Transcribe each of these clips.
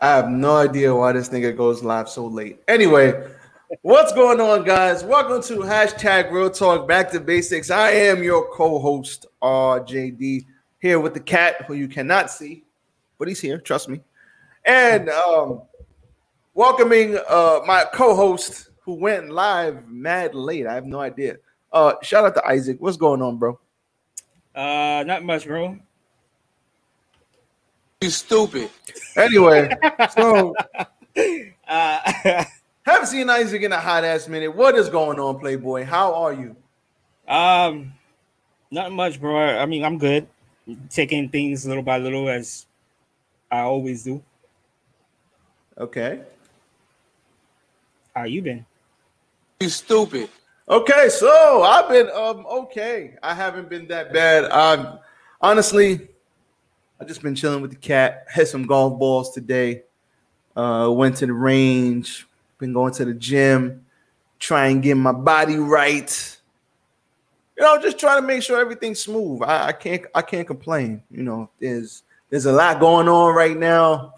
I have no idea why this nigga goes live so late. Anyway, what's going on, guys? Welcome to hashtag Real Talk Back to Basics. I am your co-host RJD here with the cat who you cannot see, but he's here. Trust me. And um, welcoming uh, my co-host who went live mad late. I have no idea. Uh, shout out to Isaac. What's going on, bro? Uh, not much, bro. You stupid. Anyway, so Uh, haven't seen Isaac in a hot ass minute. What is going on, Playboy? How are you? um, not much, bro. I mean, I'm good. Taking things little by little as I always do. Okay. How you been? You stupid. Okay, so I've been um okay. I haven't been that bad. Um honestly, I just been chilling with the cat. Hit some golf balls today. Uh went to the range, been going to the gym, Trying and get my body right. You know, just trying to make sure everything's smooth. I, I can't I can't complain. You know, there's there's a lot going on right now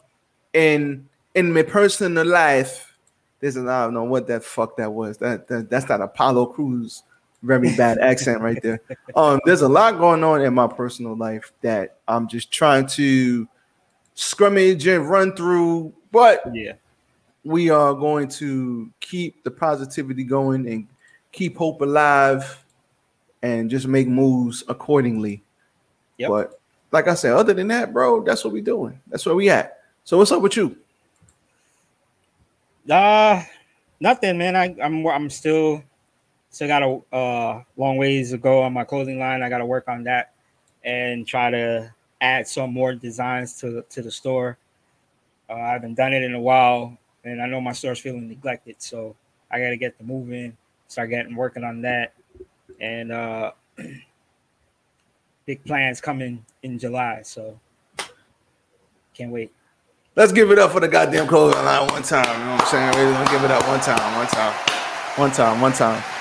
in in my personal life. There's a I don't know what that fuck that was. That, that that's not Apollo Cruz. Very bad accent right there. Um, there's a lot going on in my personal life that I'm just trying to scrummage and run through, but Yeah. we are going to keep the positivity going and keep hope alive and just make moves accordingly. Yep. But like I said, other than that, bro, that's what we doing. That's where we at. So what's up with you? Uh, nothing, man. I, I'm I'm still still got a uh, long ways to go on my clothing line. I got to work on that and try to add some more designs to to the store. Uh, I haven't done it in a while, and I know my store's feeling neglected, so I got to get the moving, start getting working on that, and uh, big plans coming in July. So can't wait. Let's give it up for the goddamn clothing line one time. You know what I'm saying? Let's give it up one time, one time, one time, one time.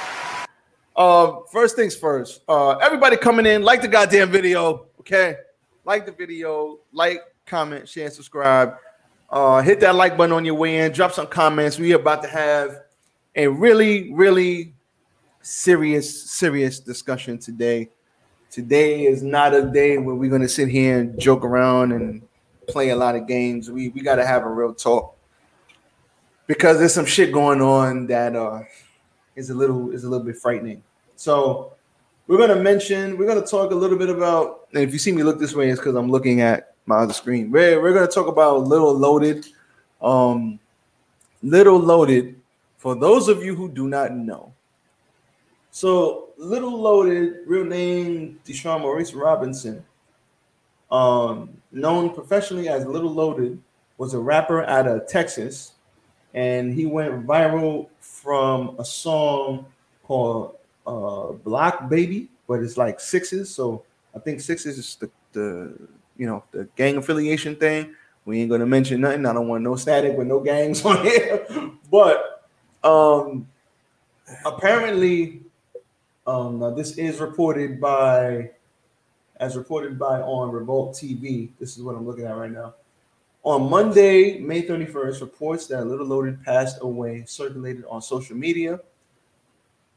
Uh, first things first. Uh, everybody coming in, like the goddamn video, okay? Like the video, like, comment, share, and subscribe. Uh, hit that like button on your way in. Drop some comments. We are about to have a really, really serious, serious discussion today. Today is not a day where we're gonna sit here and joke around and play a lot of games. We we got to have a real talk because there's some shit going on that uh is a little is a little bit frightening. So we're gonna mention we're gonna talk a little bit about and if you see me look this way it's because I'm looking at my other screen. We're we're gonna talk about little loaded, um, little loaded. For those of you who do not know, so little loaded, real name Dashawn Maurice Robinson um, known professionally as Little Loaded, was a rapper out of Texas, and he went viral from a song called uh, "Block Baby," but it's like sixes. So I think sixes is the the you know the gang affiliation thing. We ain't gonna mention nothing. I don't want no static with no gangs on here, but um, apparently, um, this is reported by as reported by on Revolt TV. This is what I'm looking at right now. On Monday, May 31st, reports that Little Loaded passed away circulated on social media.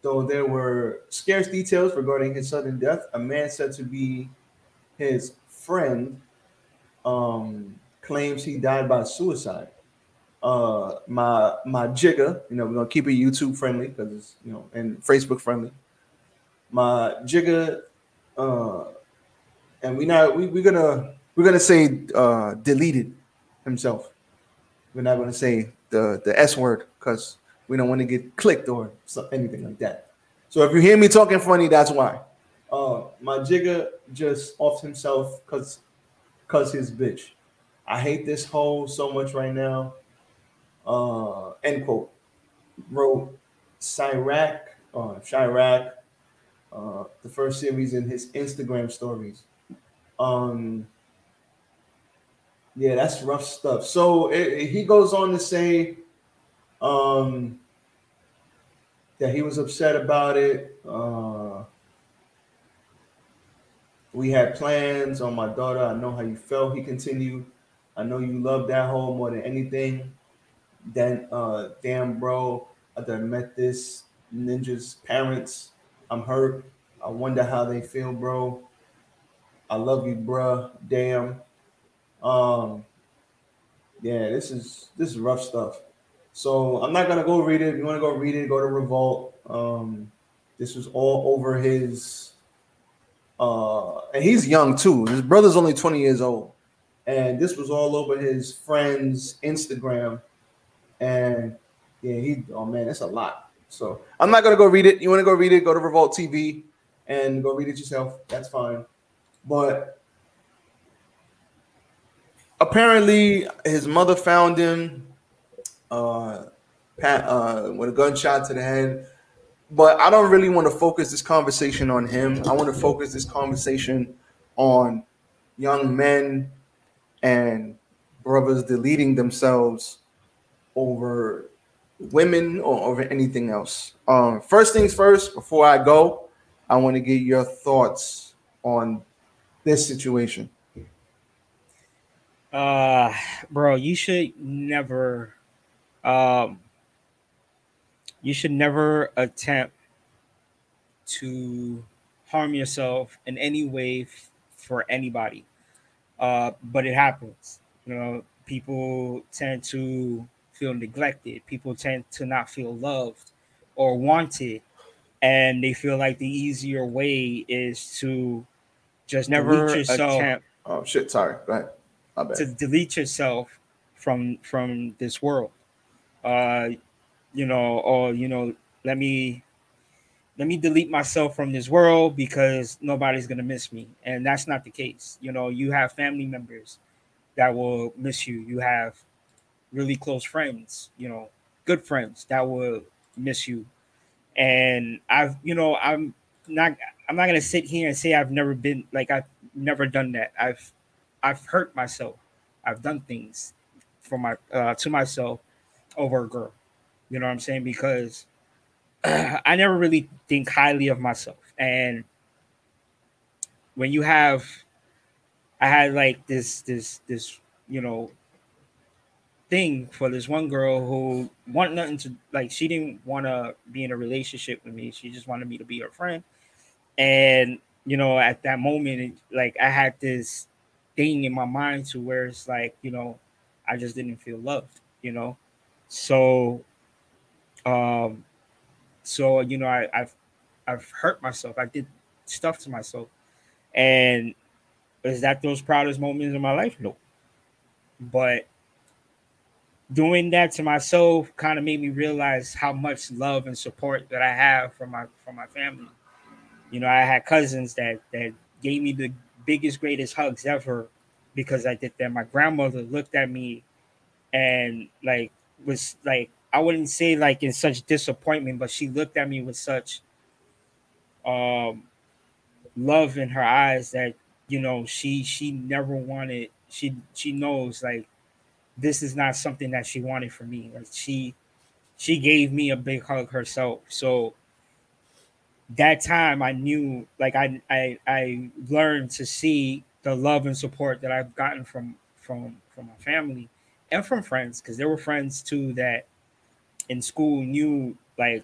Though there were scarce details regarding his sudden death, a man said to be his friend um, claims he died by suicide. Uh, my my jigger, you know, we're gonna keep it YouTube friendly because it's you know and Facebook friendly. My jigger, uh, and we not we we're gonna we're gonna say uh deleted himself. We're not gonna say the the S word because we don't want to get clicked or anything like that. So if you hear me talking funny, that's why. Uh, my jigger just off himself because because his bitch. I hate this hole so much right now. Uh, end quote. Wrote Cyrac, uh, Chirac, uh, the first series in his Instagram stories. Um, yeah, that's rough stuff. So it, it- he goes on to say um, that he was upset about it. Uh, we had plans on my daughter. I know how you felt. He continued. I know you love that hole more than anything. Then, uh, damn, bro, I done met this ninja's parents. I'm hurt. I wonder how they feel, bro. I love you, bruh. Damn. Um, yeah, this is this is rough stuff. So I'm not gonna go read it. If you want to go read it, go to Revolt. Um, this was all over his. Uh, and he's young too. His brother's only 20 years old, and this was all over his friend's Instagram. And yeah, he. Oh man, that's a lot. So I'm not gonna go read it. You want to go read it? Go to Revolt TV and go read it yourself. That's fine. But apparently, his mother found him uh, pat, uh, with a gunshot to the head. But I don't really want to focus this conversation on him. I want to focus this conversation on young men and brothers deleting themselves over women or over anything else. Um, first things first, before I go, I want to get your thoughts on this situation. Uh, bro, you should never, um, you should never attempt to harm yourself in any way f- for anybody. Uh, but it happens. You know, people tend to feel neglected. People tend to not feel loved or wanted, and they feel like the easier way is to just Never delete yourself attempt. Oh shit! Sorry. Go ahead. My bad. to delete yourself from from this world. Uh, you know, or you know, let me let me delete myself from this world because nobody's gonna miss me, and that's not the case. You know, you have family members that will miss you. You have really close friends, you know, good friends that will miss you. And I've, you know, I'm not I'm not gonna sit here and say I've never been like I've never done that. I've I've hurt myself. I've done things for my uh, to myself over a girl. You know what I'm saying? Because I never really think highly of myself. And when you have I had like this this this you know thing for this one girl who wanted nothing to like she didn't want to be in a relationship with me. She just wanted me to be her friend. And you know, at that moment, it, like I had this thing in my mind to where it's like, you know, I just didn't feel loved, you know. So um so you know, I, I've I've hurt myself. I did stuff to myself. And is that those proudest moments in my life? No. But doing that to myself kind of made me realize how much love and support that I have from my from my family. You know, I had cousins that that gave me the biggest, greatest hugs ever because I did that. My grandmother looked at me and like was like I wouldn't say like in such disappointment, but she looked at me with such um love in her eyes that you know she she never wanted she she knows like this is not something that she wanted for me. Like she she gave me a big hug herself. So that time i knew like i i i learned to see the love and support that i've gotten from from from my family and from friends because there were friends too that in school knew like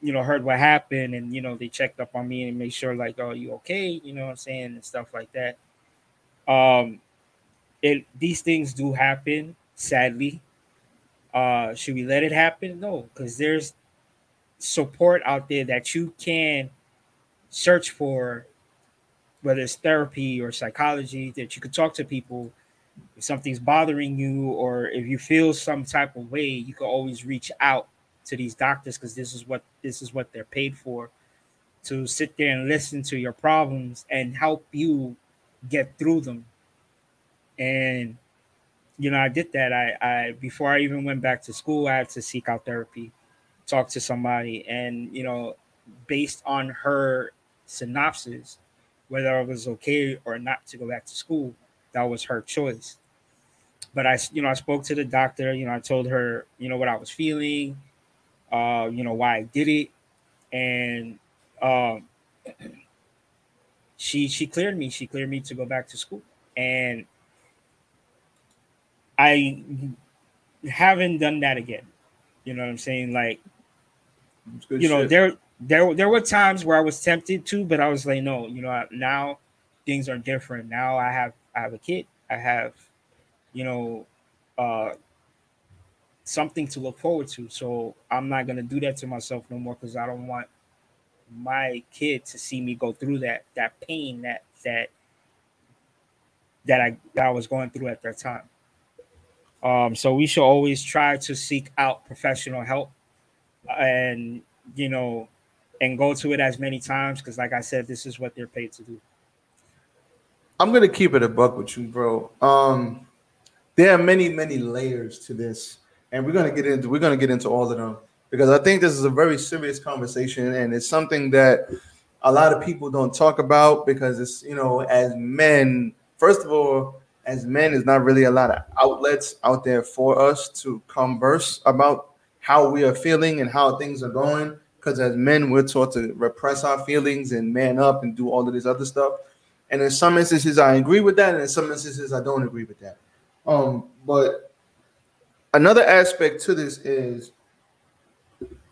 you know heard what happened and you know they checked up on me and made sure like oh you okay you know what i'm saying and stuff like that. Um it these things do happen sadly. Uh should we let it happen? No because there's support out there that you can search for whether it's therapy or psychology that you could talk to people if something's bothering you or if you feel some type of way you can always reach out to these doctors because this is what this is what they're paid for to sit there and listen to your problems and help you get through them. And you know i did that. I i before i even went back to school i had to seek out therapy talk to somebody and you know based on her synopsis whether I was okay or not to go back to school that was her choice but i you know i spoke to the doctor you know i told her you know what i was feeling uh you know why i did it and um she she cleared me she cleared me to go back to school and I haven't done that again. You know what I'm saying? Like, you know, shit. there there there were times where I was tempted to, but I was like, no, you know, now things are different. Now I have I have a kid. I have, you know, uh something to look forward to. So I'm not gonna do that to myself no more because I don't want my kid to see me go through that that pain that that that I that I was going through at that time. Um, so we should always try to seek out professional help and you know and go to it as many times because like I said, this is what they're paid to do. I'm gonna keep it a buck with you, bro. Um, there are many, many layers to this, and we're gonna get into we're gonna get into all of them because I think this is a very serious conversation, and it's something that a lot of people don't talk about because it's you know as men, first of all, as men, there's not really a lot of outlets out there for us to converse about how we are feeling and how things are going. Because as men, we're taught to repress our feelings and man up and do all of this other stuff. And in some instances, I agree with that, and in some instances, I don't agree with that. Um, but another aspect to this is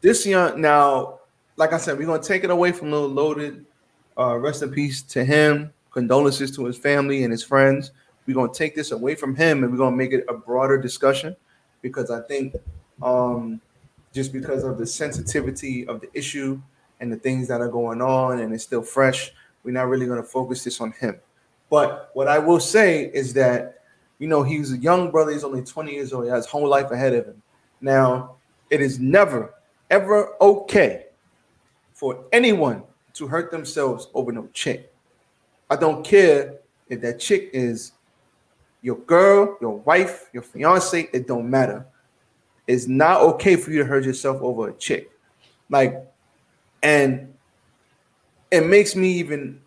this young now, like I said, we're gonna take it away from Little Loaded. Uh, rest in peace to him. Condolences to his family and his friends. We're gonna take this away from him and we're gonna make it a broader discussion because I think um, just because of the sensitivity of the issue and the things that are going on and it's still fresh, we're not really gonna focus this on him. But what I will say is that you know he's a young brother, he's only 20 years old, he has whole life ahead of him. Now, it is never ever okay for anyone to hurt themselves over no chick. I don't care if that chick is your girl, your wife, your fiance, it don't matter. It's not okay for you to hurt yourself over a chick. Like, and it makes me even,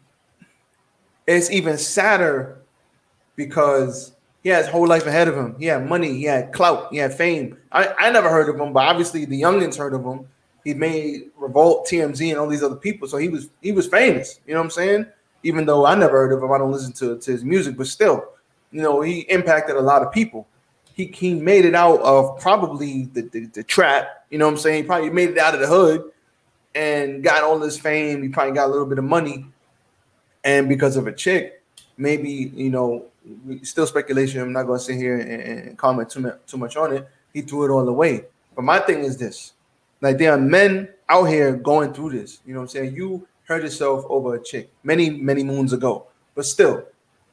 it's even sadder because he has whole life ahead of him. He had money, he had clout, he had fame. I, I never heard of him, but obviously the youngins heard of him. He made Revolt, TMZ, and all these other people. So he was he was famous. You know what I'm saying? Even though I never heard of him, I don't listen to, to his music, but still, you know, he impacted a lot of people. He he made it out of probably the, the, the trap. You know what I'm saying? He probably made it out of the hood and got all this fame. He probably got a little bit of money, and because of a chick, maybe you know, still speculation. I'm not going to sit here and, and comment too much, too much on it. He threw it all away. But my thing is this: like there are men out here going through this. You know what I'm saying? You hurt yourself over a chick many many moons ago, but still,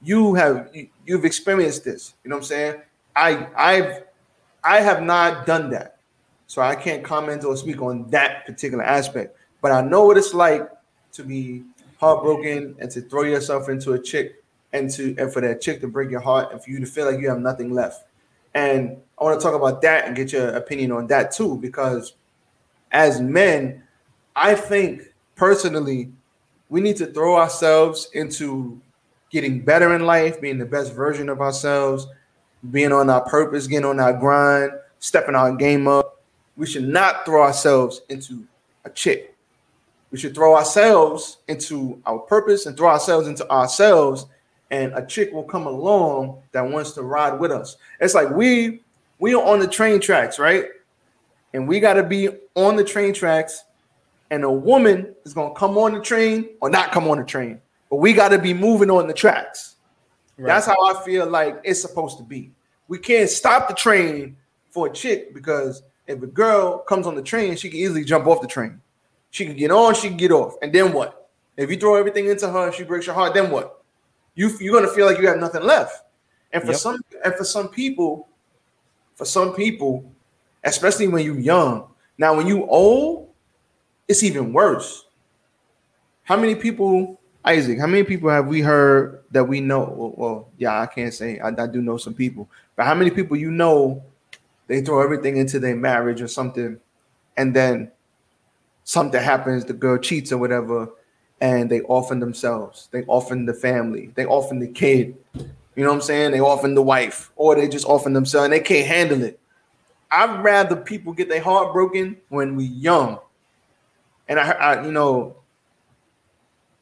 you have you, you've experienced this. You know what I'm saying? I I've I have not done that, so I can't comment or speak on that particular aspect. But I know what it's like to be heartbroken and to throw yourself into a chick and to and for that chick to break your heart and for you to feel like you have nothing left. And I want to talk about that and get your opinion on that too, because as men, I think personally, we need to throw ourselves into getting better in life, being the best version of ourselves, being on our purpose, getting on our grind, stepping our game up. We should not throw ourselves into a chick. We should throw ourselves into our purpose and throw ourselves into ourselves, and a chick will come along that wants to ride with us. It's like we we are on the train tracks, right? And we got to be on the train tracks, and a woman is gonna come on the train or not come on the train, but we got to be moving on the tracks. That's how I feel like it's supposed to be. We can't stop the train for a chick because if a girl comes on the train, she can easily jump off the train. She can get on, she can get off, and then what? If you throw everything into her, and she breaks your heart, then what? You you're gonna feel like you have nothing left. And for Yep. some and for some people, for some people, especially when you're young. Now, when you old, it's even worse. How many people, Isaac? How many people have we heard that we know? Well, well, yeah, I can't say I, I do know some people, but how many people you know they throw everything into their marriage or something, and then something happens, the girl cheats or whatever, and they orphan themselves, they orphan the family, they orphan the kid. You know what I'm saying? They orphan the wife, or they just orphan themselves, and they can't handle it. I'd rather people get their heart broken when we young, and I, I, you know,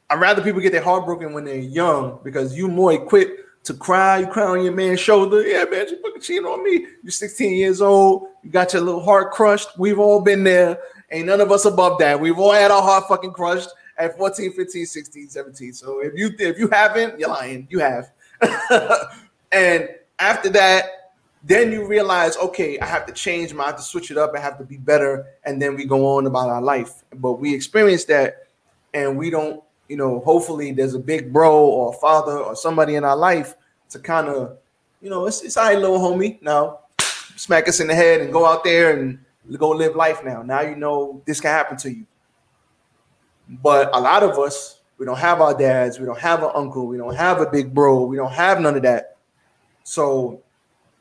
I'd rather people get their heart broken when they're young because you more equipped to cry. You cry on your man's shoulder. Yeah, man, you fucking cheating on me. You're 16 years old. You got your little heart crushed. We've all been there. Ain't none of us above that. We've all had our heart fucking crushed at 14, 15, 16, 17. So if you if you haven't, you're lying. You have. and after that, then you realize, okay, I have to change my, I have to switch it up, I have to be better, and then we go on about our life. But we experience that, and we don't, you know, hopefully there's a big bro or father or somebody in our life to kind of, you know, it's it's all right, little homie. Now, smack us in the head and go out there and go live life now. Now you know this can happen to you. But a lot of us, we don't have our dads, we don't have an uncle, we don't have a big bro, we don't have none of that. So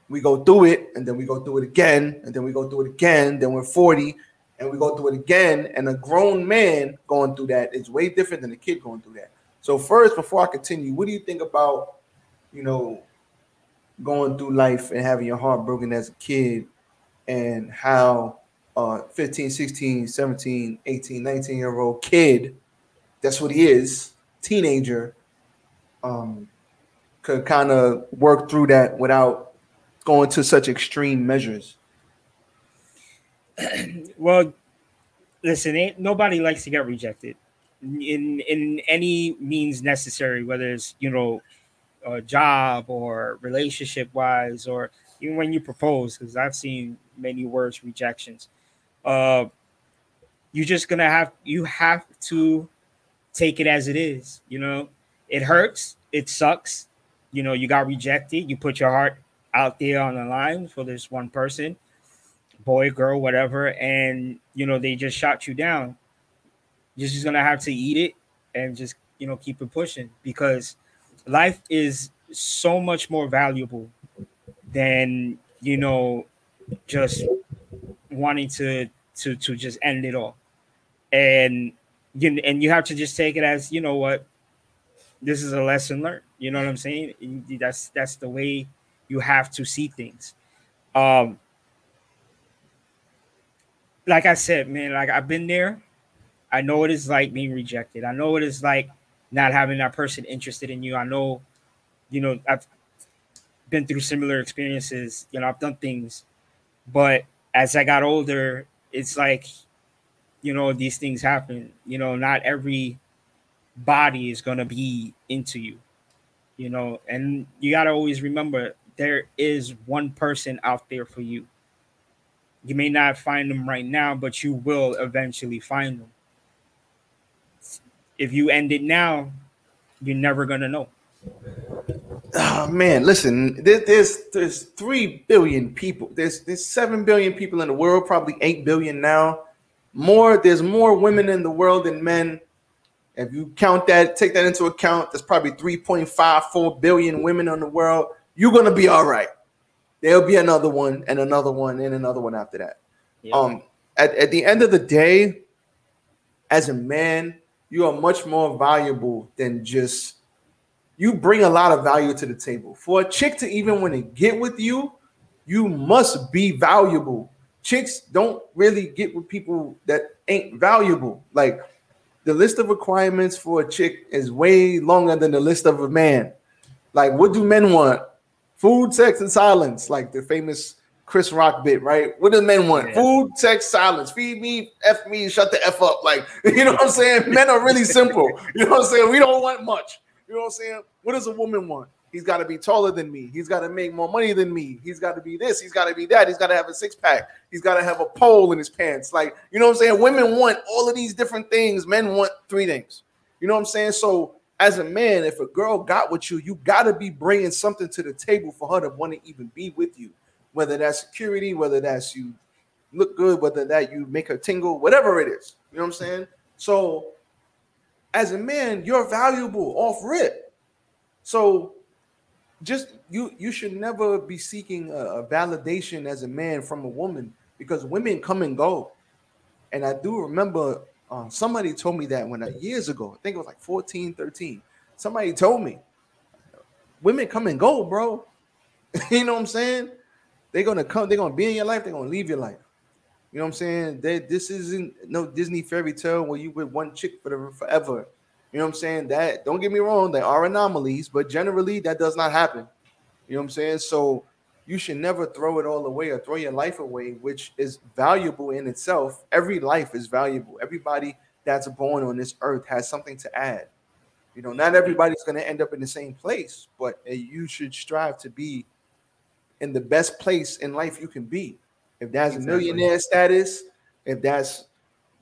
we go through it and then we go through it again and then we go through it again then we're 40 and we go through it again and a grown man going through that is way different than a kid going through that so first before i continue what do you think about you know going through life and having your heart broken as a kid and how uh 15 16 17 18 19 year old kid that's what he is teenager um could kind of work through that without going to such extreme measures? well, listen, ain't nobody likes to get rejected in in any means necessary, whether it's you know a job or relationship wise, or even when you propose, because I've seen many worse rejections. Uh, you're just gonna have you have to take it as it is. You know, it hurts, it sucks. You know, you got rejected. You put your heart out there on the line for this one person, boy, girl, whatever, and you know they just shot you down. You're just gonna have to eat it and just you know keep it pushing because life is so much more valuable than you know just wanting to to to just end it all and you and you have to just take it as you know what this is a lesson learned you know what i'm saying that's that's the way you have to see things. Um, like I said, man, like I've been there. I know what it's like being rejected. I know what it's like not having that person interested in you. I know, you know, I've been through similar experiences. You know, I've done things, but as I got older, it's like, you know, these things happen. You know, not every body is gonna be into you. You know, and you gotta always remember there is one person out there for you. You may not find them right now, but you will eventually find them. If you end it now, you're never gonna know. Oh man, listen, there, there's there's three billion people. There's there's seven billion people in the world, probably eight billion now. More, there's more women in the world than men. If you count that, take that into account, there's probably 3.54 billion women in the world you're gonna be all right. There'll be another one and another one and another one after that. Yeah. Um, at, at the end of the day, as a man, you are much more valuable than just you bring a lot of value to the table. For a chick to even want to get with you, you must be valuable. Chicks don't really get with people that ain't valuable. Like the list of requirements for a chick is way longer than the list of a man. Like, what do men want? Food, sex, and silence, like the famous Chris Rock bit, right? What do men want? Yeah. Food, sex, silence. Feed me, F me, shut the F up. Like, you know what I'm saying? Men are really simple. You know what I'm saying? We don't want much. You know what I'm saying? What does a woman want? He's got to be taller than me. He's got to make more money than me. He's got to be this. He's got to be that. He's got to have a six pack. He's got to have a pole in his pants. Like, you know what I'm saying? Women want all of these different things. Men want three things. You know what I'm saying? So as a man, if a girl got with you, you got to be bringing something to the table for her to want to even be with you. Whether that's security, whether that's you look good, whether that you make her tingle, whatever it is. You know what I'm saying? So, as a man, you're valuable off rip. So, just you you should never be seeking a, a validation as a man from a woman because women come and go. And I do remember um, somebody told me that when I, years ago, I think it was like 14, 13. Somebody told me women come and go, bro. you know what I'm saying? They're gonna come, they're gonna be in your life, they're gonna leave your life. You know what I'm saying? They, this isn't no Disney fairy tale where you with one chick for forever. You know what I'm saying? That don't get me wrong, there are anomalies, but generally that does not happen. You know what I'm saying? So you should never throw it all away or throw your life away, which is valuable in itself. Every life is valuable. Everybody that's born on this earth has something to add. You know, not everybody's going to end up in the same place, but uh, you should strive to be in the best place in life you can be. If that's exactly. millionaire status, if that's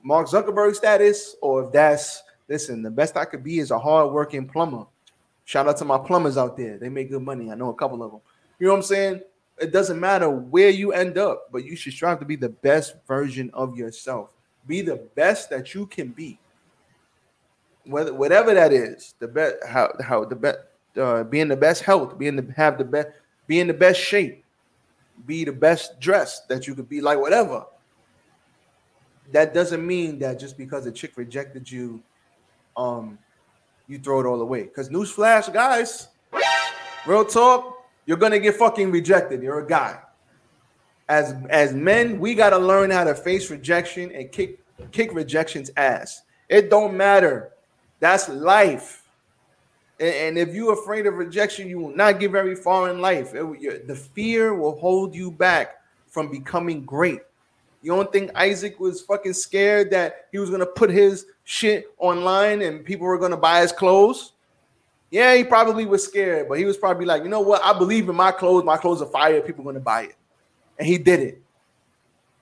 Mark Zuckerberg status, or if that's listen, the best I could be is a hardworking plumber. Shout out to my plumbers out there. They make good money. I know a couple of them. You know what I'm saying? It doesn't matter where you end up, but you should strive to be the best version of yourself. Be the best that you can be. Whether whatever that is, the best how how the best uh, being the best health, being the have the best, be in the best shape, be the best dressed that you could be, like whatever. That doesn't mean that just because a chick rejected you, um, you throw it all away. Because newsflash, guys, real talk, you're gonna get fucking rejected. You're a guy. As as men, we gotta learn how to face rejection and kick kick rejection's ass. It don't matter. That's life. And, if you're afraid of rejection, you will not get very far in life. It, the fear will hold you back from becoming great. You don't think Isaac was fucking scared that he was gonna put his shit online and people were gonna buy his clothes? Yeah, he probably was scared, but he was probably like, you know what? I believe in my clothes. My clothes are fire. People are gonna buy it, and he did it.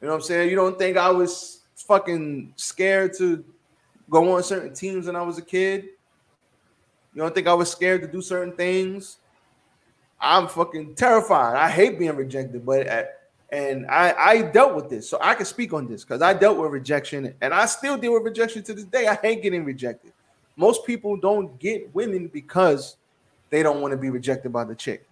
You know what I'm saying? You don't think I was fucking scared to go on certain teams when I was a kid? You don't think I was scared to do certain things? I'm fucking terrified. I hate being rejected, but at, and I I dealt with this, so I can speak on this because I dealt with rejection, and I still deal with rejection to this day. I hate getting rejected. Most people don't get women because they don't want to be rejected by the chick.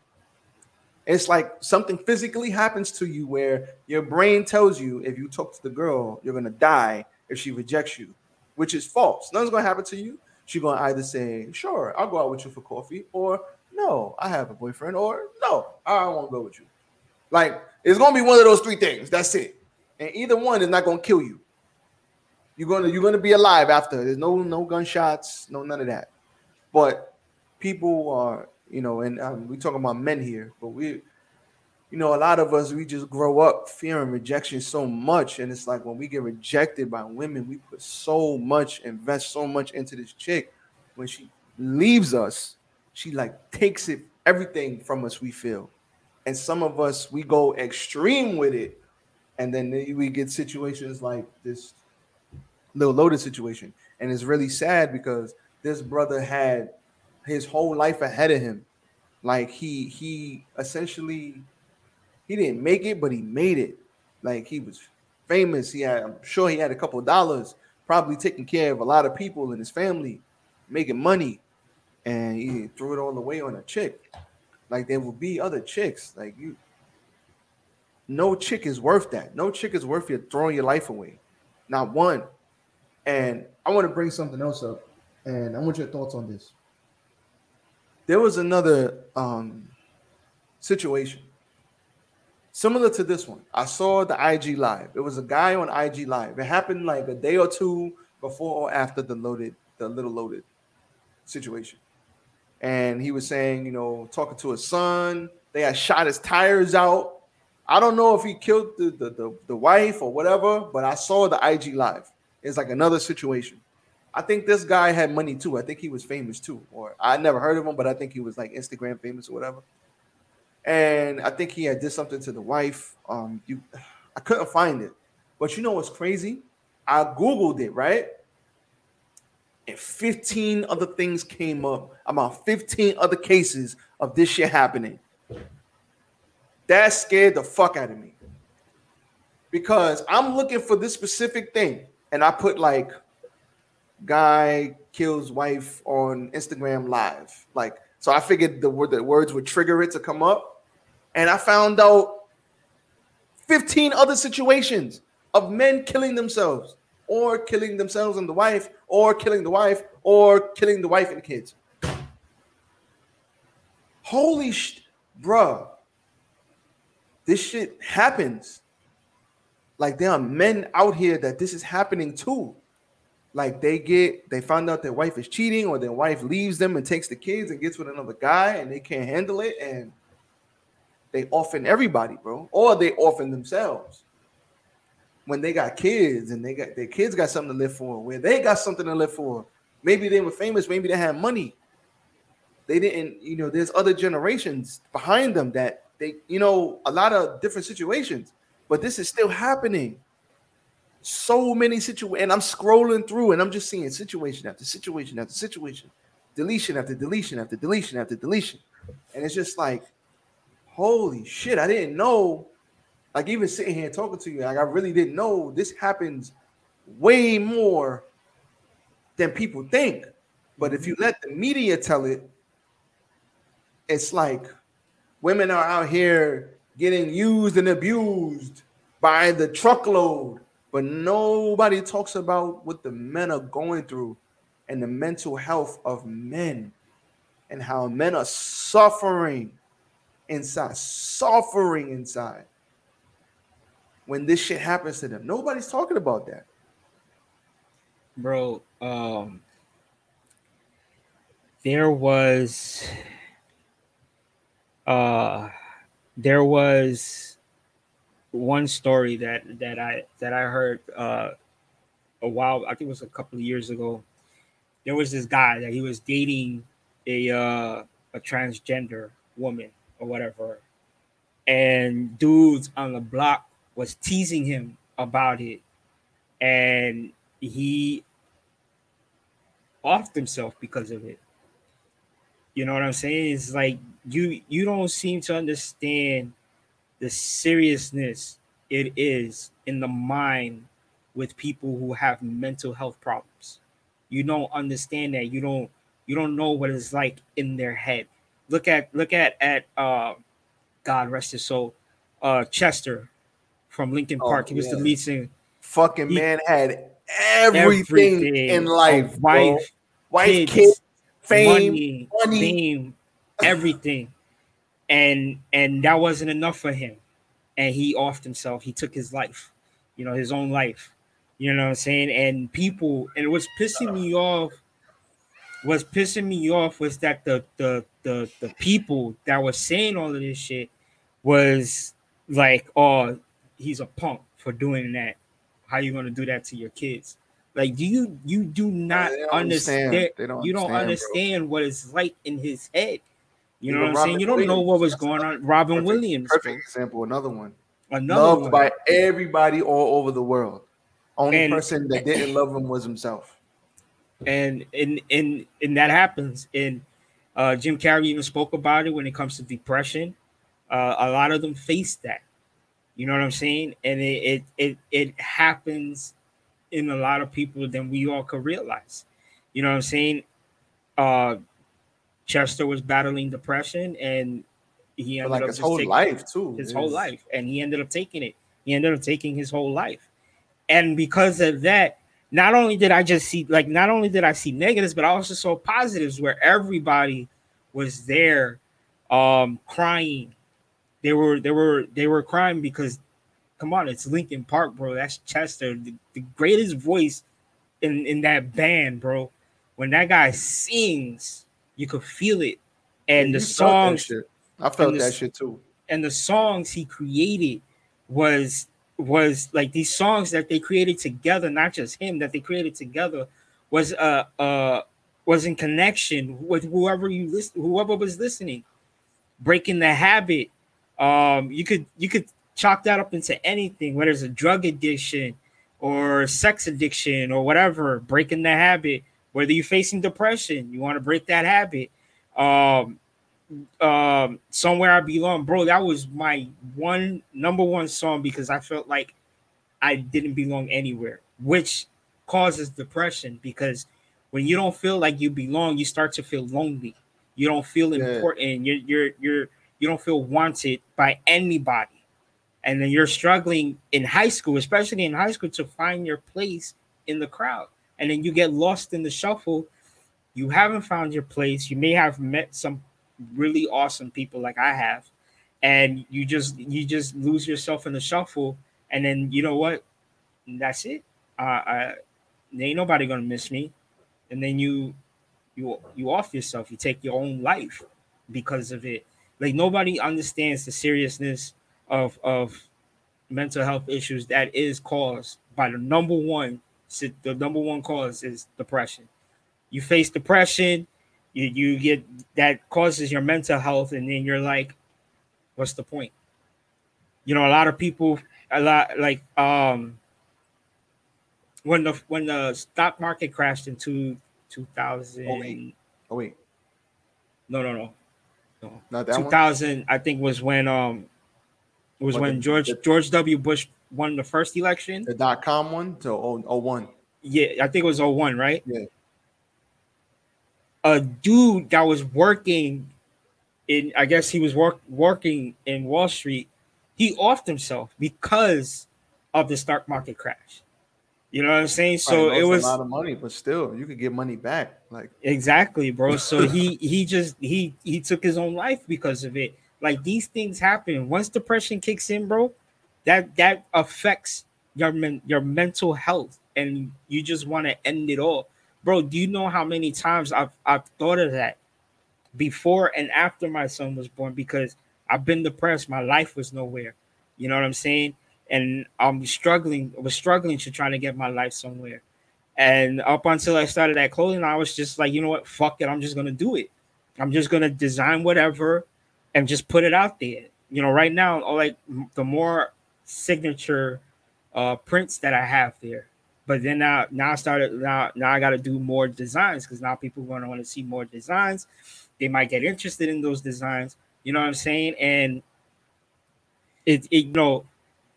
It's like something physically happens to you where your brain tells you if you talk to the girl, you're gonna die if she rejects you, which is false. Nothing's gonna happen to you. She's gonna either say, "Sure, I'll go out with you for coffee," or "No, I have a boyfriend," or "No, I won't go with you." Like it's gonna be one of those three things. That's it. And either one is not gonna kill you. You're gonna you're gonna be alive after. There's no no gunshots, no none of that. But people are, you know, and um, we talking about men here, but we, you know, a lot of us we just grow up fearing rejection so much, and it's like when we get rejected by women, we put so much, invest so much into this chick. When she leaves us, she like takes it everything from us. We feel, and some of us we go extreme with it, and then we get situations like this Lil Loaded situation. And it's really sad because this brother had his whole life ahead of him. Like he he essentially he didn't make it, but he made it. Like he was famous. He had, I'm sure he had a couple dollars, probably taking care of a lot of people in his family, making money, and he threw it all away on a chick. Like there will be other chicks. Like you, no chick is worth that. No chick is worth you throwing your life away. Not one. And I want to bring something else up, and I want your thoughts on this. There was another um, situation similar to this one. I saw the IG live. It was a guy on IG live. It happened like a day or two before or after the loaded, the little loaded situation. And he was saying, you know, talking to his son. They had shot his tires out. I don't know if he killed the, the, the, the wife or whatever, but I saw the IG live. It's like another situation. I think this guy had money too. I think he was famous too, or I never heard of him, but I think he was like Instagram famous or whatever. And I think he had did something to the wife. Um, you, I couldn't find it, but you know what's crazy? I googled it right, and 15 other things came up about 15 other cases of this shit happening. That scared the fuck out of me because I'm looking for this specific thing and I put like guy kills wife on Instagram live. Like, so I figured the word the words would trigger it to come up. And I found out 15 other situations of men killing themselves or killing themselves and the wife or killing the wife or killing the wife and the kids. Holy sh, bruh. This shit happens. Like there are men out here that this is happening to. like they get they find out their wife is cheating or their wife leaves them and takes the kids and gets with another guy and they can't handle it and they orphan everybody, bro, or they orphan themselves when they got kids and they got their kids got something to live for, where they got something to live for. Maybe they were famous, maybe they had money. They didn't, you know, there's other generations behind them that they, you know, a lot of different situations, but this is still happening. So many situations, and I'm scrolling through and I'm just seeing situation after situation after situation, deletion after deletion after deletion after deletion. And it's just like, holy shit, I didn't know like even sitting here talking to you, like I really didn't know this happens way more than people think. But if you mm-hmm. let the media tell it, it's like women are out here getting used and abused by the truckload, but nobody talks about what the men are going through and the mental health of men and how men are suffering inside, suffering inside when this shit happens to them. Nobody's talking about that. Bro, um there was uh there was one story that that I that I heard uh a while I think it was a couple of years ago. There was this guy that he was dating a uh a transgender woman or whatever. And dudes on the block was teasing him about it, and he offed himself because of it. You know what I'm saying? It's like you you don't seem to understand the seriousness it is in the mind with people who have mental health problems. You don't understand that. You don't you don't know what it's like in their head. Look at look at at uh God rest his soul, uh Chester from Linkin oh, Park. Oh, he was yeah. the lead singer. Fucking he, man had everything, everything in life. wife, wife, kids, kids fame, money, money. fame, everything. and and that wasn't enough for him. And he offed himself. He took his life, you know, his own life. You know what I'm saying? And people, and it was pissing me off. Was pissing me off was that the the the the people that were saying all of this shit was like, oh, he's a punk for doing that. How you going to do that to your kids? Like, do you you do not understand? understand. Don't you don't understand, what it's like in his head. You, know, what I'm Robin saying? You don't Williams, know what was going on. Robin perfect, Williams, perfect example. Another one. Another loved one. by everybody all over the world. Only and, person that didn't love him was himself. And and and and that happens. And uh, Jim Carrey even spoke about it when it comes to depression. Uh, a lot of them face that. You know what I'm saying? And it it it, it happens in a lot of people than we all could realize. You know what I'm saying? Uh Chester was battling depression and he ended like up his whole life too. His whole life. And he ended up taking it. He ended up taking his whole life. And because of that, not only did I just see like not only did I see negatives, but I also saw positives where everybody was there um crying they were they were they were crying because come on, it's Linkin Park, bro. That's Chester, the, the greatest voice in in that band, bro. When that guy sings, you could feel it, and the songs. I felt the, that shit too. And the songs he created was was like these songs that they created together, not just him that they created together, was uh uh was in connection with whoever you listen, whoever was listening, breaking the habit, um, you could you could chalk that up into anything, whether it's a drug addiction or sex addiction or whatever, breaking the habit. Whether you're facing depression, you want to break that habit. Um, um, somewhere I belong, bro. That was my one number one song because I felt like I didn't belong anywhere, which causes depression because when you don't feel like you belong, you start to feel lonely. You don't feel important. Yeah. You're you're you're you don't feel wanted by anybody. And then you're struggling in high school, especially in high school, to find your place in the crowd. And then you get lost in the shuffle. You haven't found your place. You may have met some really awesome people like I have. And you just you just lose yourself in the shuffle. And then you know what? That's it. Uh, I, ain't nobody gonna miss me, and then you you you off yourself. You take your own life because of it. Like nobody understands the seriousness of of mental health issues that is caused by the number one the number one cause is depression. You face depression, you you get that causes your mental health, and then you're like, what's the point? You know, a lot of people, a lot like um when the when the stock market crashed into 2000 Oh wait. Oh wait. no no no no Not that one? 2000 i think was when um was What, when the- george the- george w bush won the first election The dot com one to oh, oh one. yeah i think it was 01 right Yeah. a dude that was working in i guess he was work, working in wall street he offed himself because of the stock market crash you know what i'm saying so it was a lot of money, but still, you could get money back. Like Exactly, bro. So he he just he he took his own life because of it. Like these things happen once depression kicks in, bro. That that affects your men, your mental health, and you just want to end it all, bro. Do you know how many times I've I've thought of that before and after my son was born? Because I've been depressed. My life was nowhere. You know what I'm saying? And I'm struggling. Was struggling to try to get my life somewhere. And up until I started that clothing, I was just like, you know what? Fuck it. I'm just gonna do it. I'm just gonna design whatever and just put it out there. You know, right now, like the more signature uh prints that I have there. But then now, now I started now now I got to do more designs because now people are gonna want to see more designs. They might get interested in those designs. You know what I'm saying? And it, it you know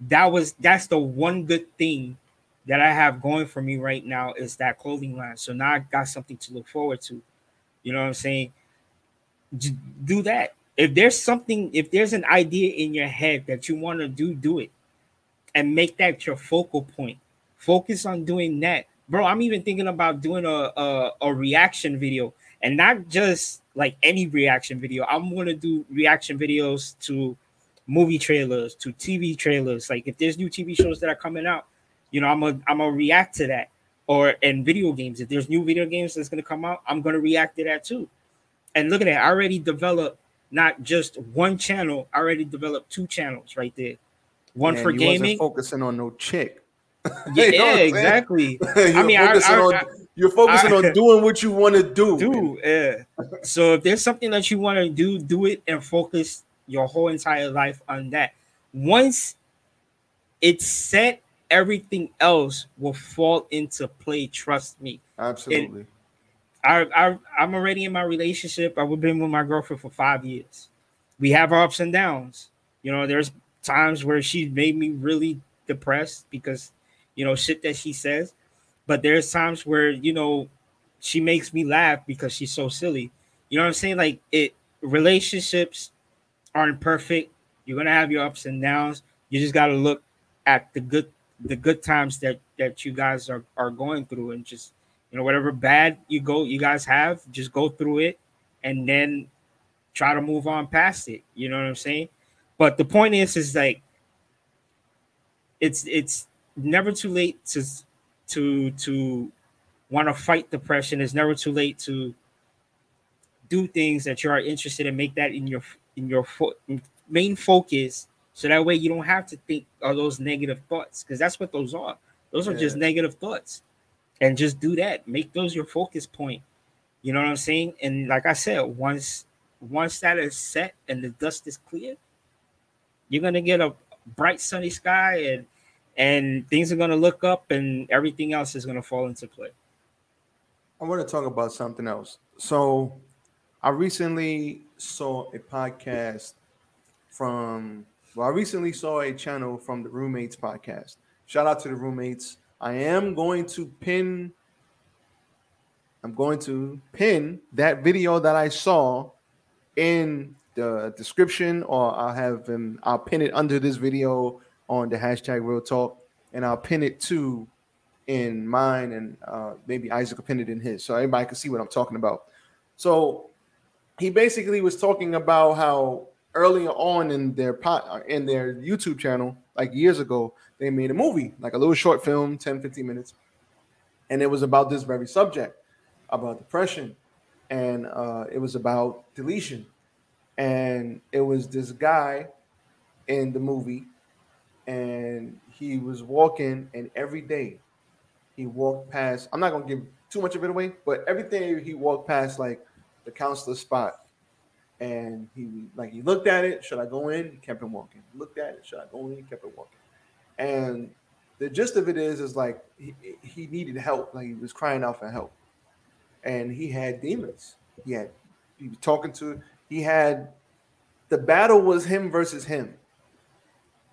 that was that's the one good thing that I have going for me right now is that clothing line. So now I got something to look forward to. You know what I'm saying? Do that. If there's something, if there's an idea in your head that you want to do, do it and make that your focal point. Focus on doing that. Bro, I'm even thinking about doing a, a, a reaction video and not just like any reaction video. I'm to do reaction videos to movie trailers, to TV trailers. Like if there's new TV shows that are coming out, you know, I'm a I'm gonna react to that. Or in video games, if there's new video games that's gonna come out, I'm gonna react to that too. And look at that, I already developed not just one channel, I already developed two channels right there. One man, for gaming. focusing on no chick. Yeah, You know exactly. you're mean, I- I- on I- you're focusing I- on doing what you want to do. do yeah. So if there's something that you want to do, do it and focus your whole entire life on that. Once it's set, everything else will fall into play. Trust me. Absolutely. I, I I'm already in my relationship. I've been with my girlfriend for five years. We have our ups and downs. You know, there's times where she made me really depressed because you know shit that she says, but there's times where you know she makes me laugh because she's so silly. You know what I'm saying? Like it relationships aren't perfect. You're gonna have your ups and downs. You just gotta look at the good the good times that that you guys are are going through and just you know whatever bad you go you guys have just go through it and then try to move on past it. You know what i'm saying? But the point is is like it's it's never too late to to to want to fight depression. It's never too late to do things that you are interested in make that in your in your fo- main focus. So that way you don't have to think of those negative thoughts because that's what those are. Those are just negative thoughts and just do that make those your focus point you know what i'm saying and like i said once once that is set and the dust is cleared you're gonna get a bright sunny sky and and things are gonna look up and everything else is gonna fall into play I want to talk about something else. So, I recently saw a podcast from, well, I recently saw a channel from the Roommates podcast. Shout out to the Roommates. I am going to pin, I'm going to pin that video that I saw in the description, or I'll have them, I'll pin it under this video on the hashtag Real Talk, and I'll pin it to in mine and uh, maybe Isaac will pin it in his so everybody can see what I'm talking about. So he basically was talking about how earlier on in their pot in their YouTube channel, like years ago, they made a movie, like a little short film, 10, 15 minutes. and it was about this very subject, about depression, and uh, it was about deletion, and it was this guy in the movie, and he was walking, and every day he walked past. I'm not gonna give too much of it away, but everything he walked past like the counselor spot, and he like he looked at it. Should I go in? He kept on walking. Looked at it. Should I go in? He kept on walking. And the gist of it is, is like he, he needed help. Like he was crying out for help, and he had demons. He had he was talking to. He had the battle was him versus him.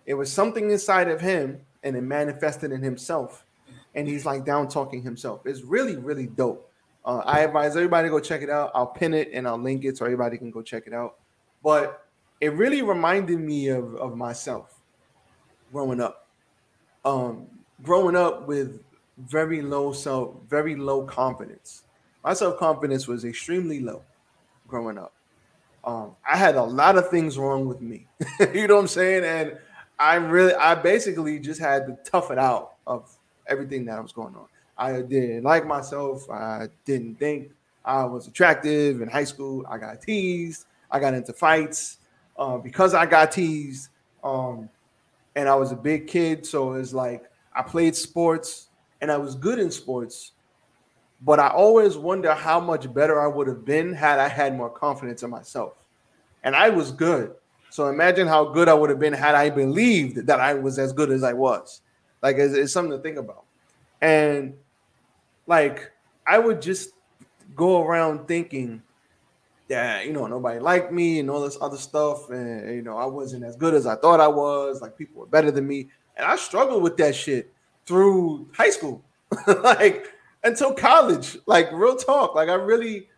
It was something inside of him, and it manifested in himself. And he's like down talking himself. It's really, really dope. Uh, I advise everybody to go check it out. I'll pin it and I'll link it so everybody can go check it out. But it really reminded me of, of myself growing up. Um, growing up with very low self, very low confidence. My self confidence was extremely low growing up. Um, I had a lot of things wrong with me. you know what I'm saying? And I really, I basically just had to tough it out of everything that was going on. I didn't like myself. I didn't think I was attractive in high school. I got teased. I got into fights uh, because I got teased. Um, and I was a big kid, so it's like I played sports and I was good in sports. But I always wonder how much better I would have been had I had more confidence in myself. And I was good. So imagine how good I would have been had I believed that I was as good as I was. Like it's, it's something to think about. And like I would just go around thinking that you know nobody liked me and all this other stuff, and you know I wasn't as good as I thought I was. Like people were better than me, and I struggled with that shit through high school, like until college. Like real talk, like I really,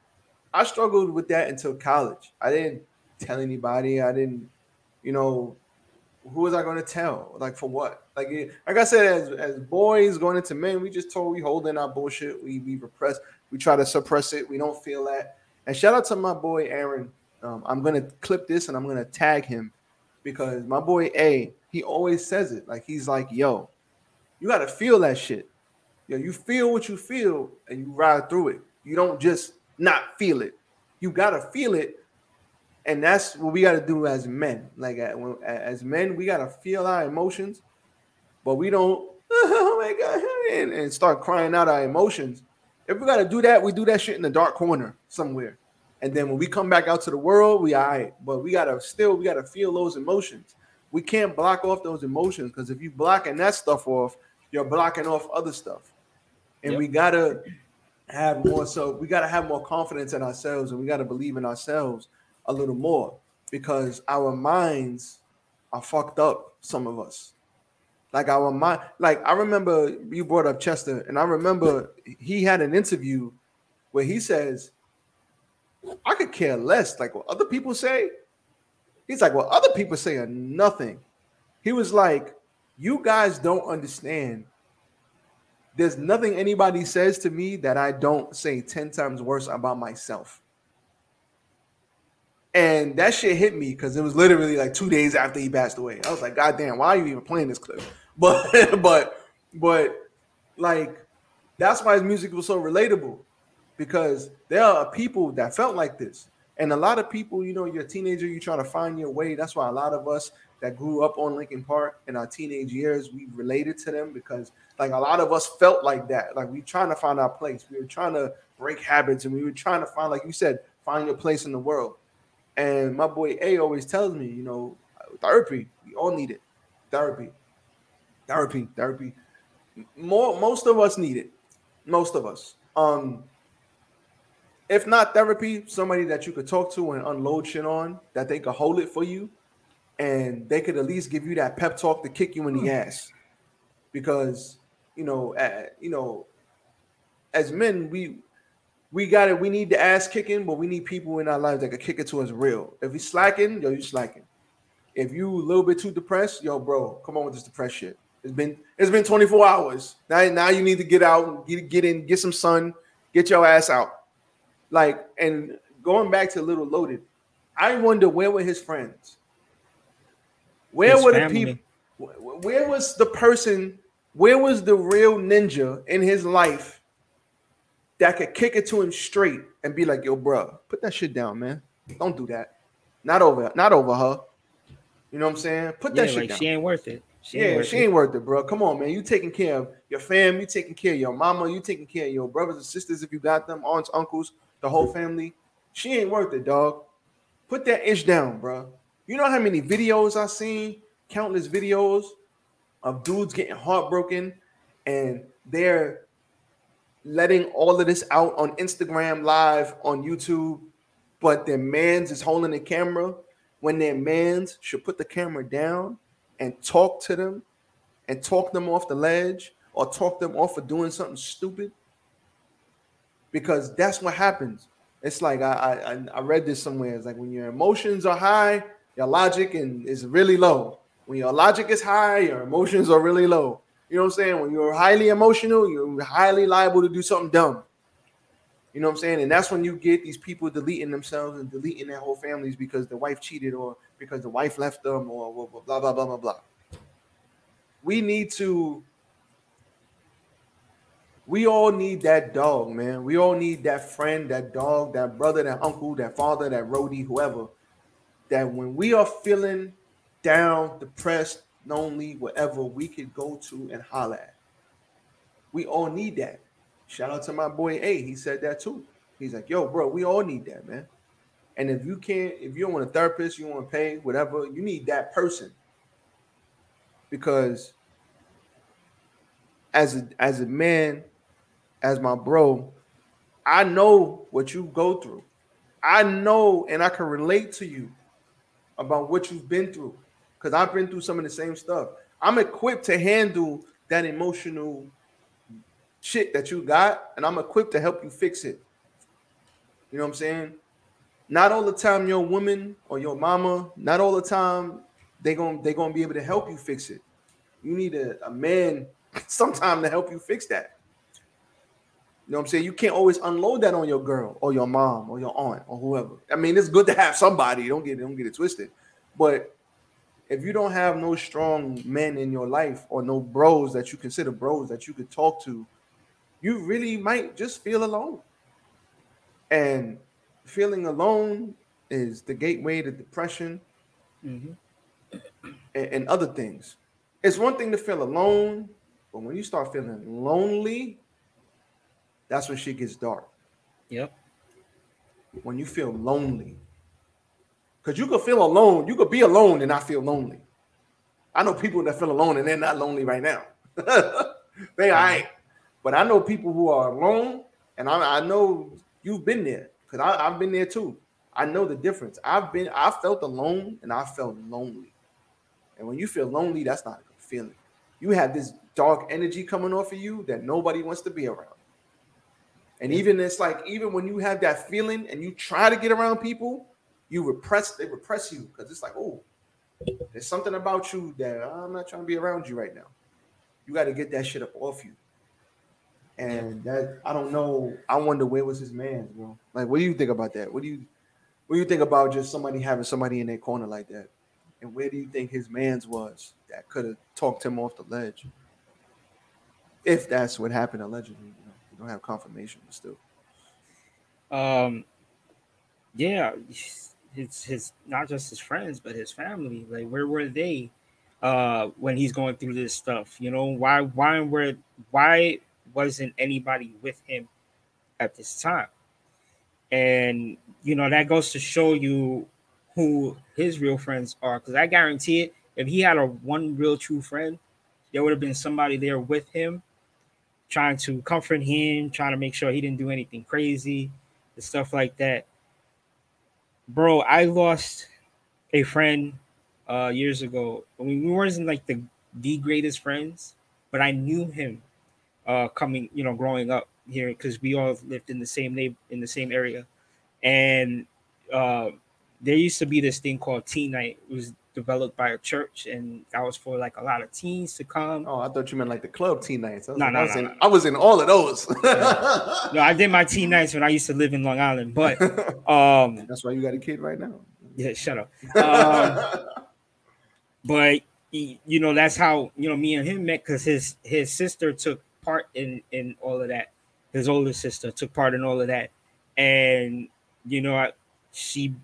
I struggled with that until college. I didn't tell anybody. I didn't, you know, who was I going to tell? Like for what? Like like I said, as, as boys going into men, we just we hold in our bullshit. We we repress. We try to suppress it. We don't feel that. And shout out to my boy Aaron. Um, I'm gonna clip this and I'm gonna tag him because my boy A, he always says it. Like he's like, yo, you gotta feel that shit. Yo, you feel what you feel and you ride through it. You don't just not feel it. You gotta feel it and that's what we got to do as men. Like as men, we got to feel our emotions, but we don't. Oh my god! And, and start crying out our emotions. If we got to do that, we do that shit in the dark corner somewhere. And then when we come back out to the world, we all right. But we gotta still we gotta feel those emotions. We can't block off those emotions because if you blocking that stuff off, you're blocking off other stuff. And yep. we gotta have more so we gotta have more confidence in ourselves and we gotta believe in ourselves a little more because our minds are fucked up, some of us. Like our mind, like I remember you brought up Chester, and I remember he had an interview where he says, I could care less, like what other people say. He's like, what other people say are nothing. He was like, You guys don't understand. There's nothing anybody says to me that I don't say 10 times worse about myself. And that shit hit me because it was literally like two days after he passed away. I was like, God damn, why are you even playing this clip? But but but like that's why his music was so relatable because there are people that felt like this. And a lot of people, you know, you're a teenager, you trying to find your way. That's why a lot of us that grew up on Linkin Park in our teenage years, we related to them because like a lot of us felt like that. Like we trying to find our place. We were trying to break habits and we were trying to find, like you said, find your place in the world. And my boy A always tells me, you know, therapy, we all need it. Therapy, therapy, therapy. More, most of us need it. Most of us. Um, if not therapy, somebody that you could talk to and unload shit on, that they could hold it for you, and they could at least give you that pep talk to kick you in the hmm. ass. Because you know, uh, you know, as men, we we got it. We need the ass kicking, but we need people in our lives that can kick it to us real. If we slacking, yo, you slacking. If you a little bit too depressed, yo, bro, come on with this depressed shit. It's been it's been 24 hours. Now, now you need to get out, get get in, get some sun, get your ass out. Like, and going back to Lil Loaded, I wonder where were his friends? Where his were the family. people? Where was the person? Where was the real ninja in his life that could kick it to him straight and be like, "Yo, bro, put that shit down, man. Don't do that. Not over, not over her. You know what I'm saying? Put Yeah, that shit like down. she ain't worth it. She yeah, ain't worth she it. ain't worth it, bro. Come on, man. You taking care of your fam. You taking care of your mama. You taking care of your brothers and sisters if you got them, aunts, uncles, the whole family. She ain't worth it, dog. Put that ish down, bro. You know how many videos I seen? Countless videos of dudes getting heartbroken, and they're letting all of this out on Instagram live on YouTube, but their man's is holding the camera when their man's should put the camera down and talk to them and talk them off the ledge or talk them off for doing something stupid because that's what happens. It's like I, I I read this somewhere. It's like when your emotions are high, your logic and is really low. When your logic is high, your emotions are really low. You know what I'm saying? When you're highly emotional, you're highly liable to do something dumb. You know what I'm saying? And that's when you get these people deleting themselves and deleting their whole families because the wife cheated or because the wife left them or blah blah blah blah blah. We need to we all need that dog, man. We all need that friend, that dog, that brother, that uncle, that father, that roadie, whoever. That when we are feeling down, depressed, lonely, whatever, we could go to and holler at. We all need that. Shout out to my boy A. He said that too. He's like, yo, bro, we all need that, man. And if you can't, if you don't want a therapist, you want to pay, whatever, you need that person. Because as a as a man, as my bro, I know what you go through. I know and I can relate to you about what you've been through because I've been through some of the same stuff. I'm equipped to handle that emotional shit that you got, and I'm equipped to help you fix it. You know what I'm saying? Not all the time your woman or your mama, not all the time they going they gonna be able to help you fix it. You need a, a man sometime to help you fix that. You know what I'm saying? You can't always unload that on your girl or your mom or your aunt or whoever. I mean, it's good to have somebody. Don't get don't get it twisted. But if you don't have no strong men in your life or no bros that you consider bros that you could talk to, you really might just feel alone. And feeling alone is the gateway to depression Mhm. and, and other things. It's one thing to feel alone, but when you start feeling lonely, that's when shit gets dark. Yep. When you feel lonely, because you could feel alone, you could be alone and not feel lonely. I know people that feel alone and they're not lonely right now. they all right. But I know people who are alone, and I, I know you've been there because I've been there too. I know the difference. I've been, I felt alone and I felt lonely. And when you feel lonely, that's not a good feeling. You have this dark energy coming off of you that nobody wants to be around. And even it's like, even when you have that feeling and you try to get around people, you repress, they repress you because it's like, oh, there's something about you that I'm not trying to be around you right now. You got to get that shit up off you. And that I don't know. I wonder where was his man, bro. Like, what do you think about that? What do you what do you think about just somebody having somebody in their corner like that? And where do you think his man's was that could have talked him off the ledge? If that's what happened allegedly, you know, we don't have confirmation, but still. Um, yeah, his his not just his friends, but his family. Like, where were they uh when he's going through this stuff? You know, why why were why wasn't anybody with him at this time? And you know that goes to show you who his real friends are. Because I guarantee it, if he had a one real true friend, there would have been somebody there with him, trying to comfort him, trying to make sure he didn't do anything crazy, and stuff like that. Bro, I lost a friend uh years ago. I mean, we weren't like the the greatest friends, but I knew him uh coming, you know, growing up here because we all lived in the same neighbor in the same area. And uh there used to be this thing called teen night. It was developed by a church and that was for like a lot of teens to come. Oh, I thought you meant like the club teen nights. I was, No, like, no, I was no, in, no. I was in all of those. No, I did my teen nights when I used to live in Long Island, but um That's why you got a kid right now. yeah, shut up. Um, but you know that's how you know me and him met because his his sister took part in in all of that his older sister, took part in all of that, and you know, I, she,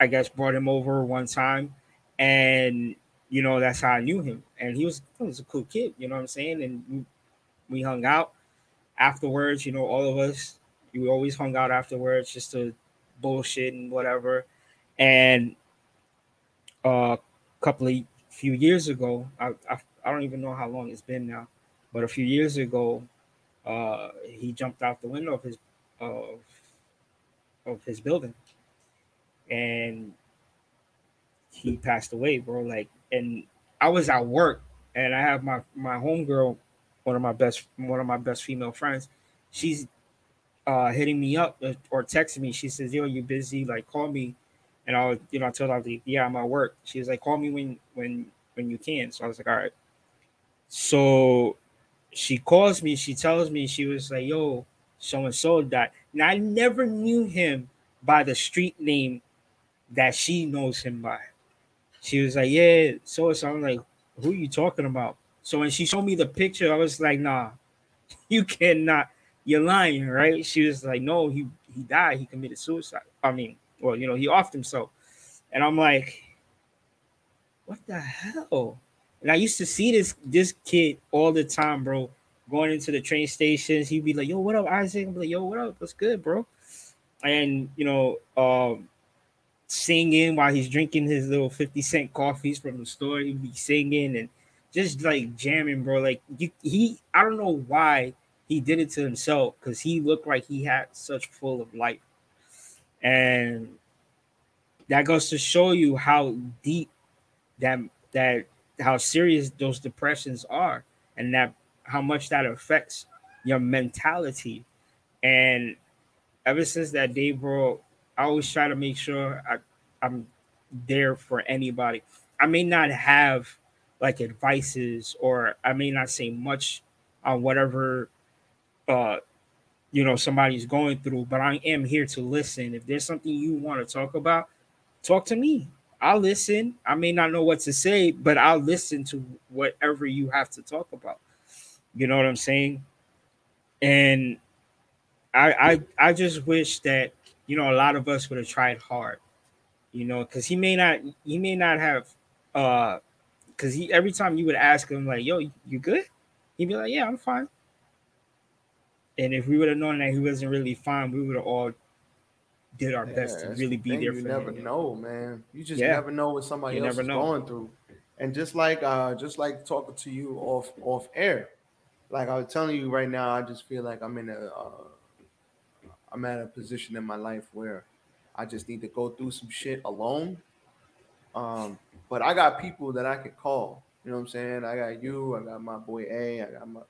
I guess, brought him over one time, and you know that's how I knew him, and he was he was a cool kid, you know what I'm saying, and we, hung out afterwards. You know, all of us, we always hung out afterwards just to bullshit and whatever, and a uh, couple of few years ago, I, I I don't even know how long it's been now, but a few years ago, uh, he jumped out the window of his of of his building, and he passed away, bro. Like, and I was at work, and I have my my homegirl, one of my best one of my best female friends. She's uh, hitting me up uh, or texting me. She says, "Yo, you busy? Like, call me." And I was, you know, I told her, "Yeah, I'm at work." She was like, "Call me when when when you can." So I was like, "All right." So she calls me, she tells me, she was like, yo, so and so died. Now I never knew him by the street name that she knows him by. She was like, Yeah, so so I'm like, who are you talking about? So when she showed me the picture, I was like, nah, you cannot, you're lying, right? She was like, No, he he died, he committed suicide. I mean, well, you know, he offed himself. And I'm like, what the hell? And I used to see this this kid all the time, bro. Going into the train stations, he'd be like, "Yo, what up, Isaac?" I'm like, "Yo, what up? What's good, bro?" And you know, um, singing while he's drinking his little fifty cent coffees from the store. He'd be singing and just like jamming, bro. Like you, he, I don't know why he did it to himself because he looked like he had such full of life, and that goes to show you how deep that that how serious those depressions are and that how much that affects your mentality. And ever since that day, bro, I always try to make sure I, I'm there for anybody. I may not have like advices or I may not say much on whatever uh you know somebody's going through, but I am here to listen. If there's something you want to talk about, talk to me. I'll listen. I may not know what to say, but I'll listen to whatever you have to talk about. You know what I'm saying? And I I I just wish that you know a lot of us would have tried hard. You know, because he may not he may not have uh because he every time you would ask him like, "Yo, you good?" He'd be like, "Yeah, I'm fine." And if we would have known that he wasn't really fine, we would have all did our yeah, best to really be there for you never him. know, man. You just yeah. never know what somebody you else is know. going through. And just like uh just like talking to you off off air, like I was telling you right now, I just feel like I'm in a uh, I'm at a position in my life where I just need to go through some shit alone. Um, but I got people that I can call. You know what I'm saying? I got you, I got my boy A, I got my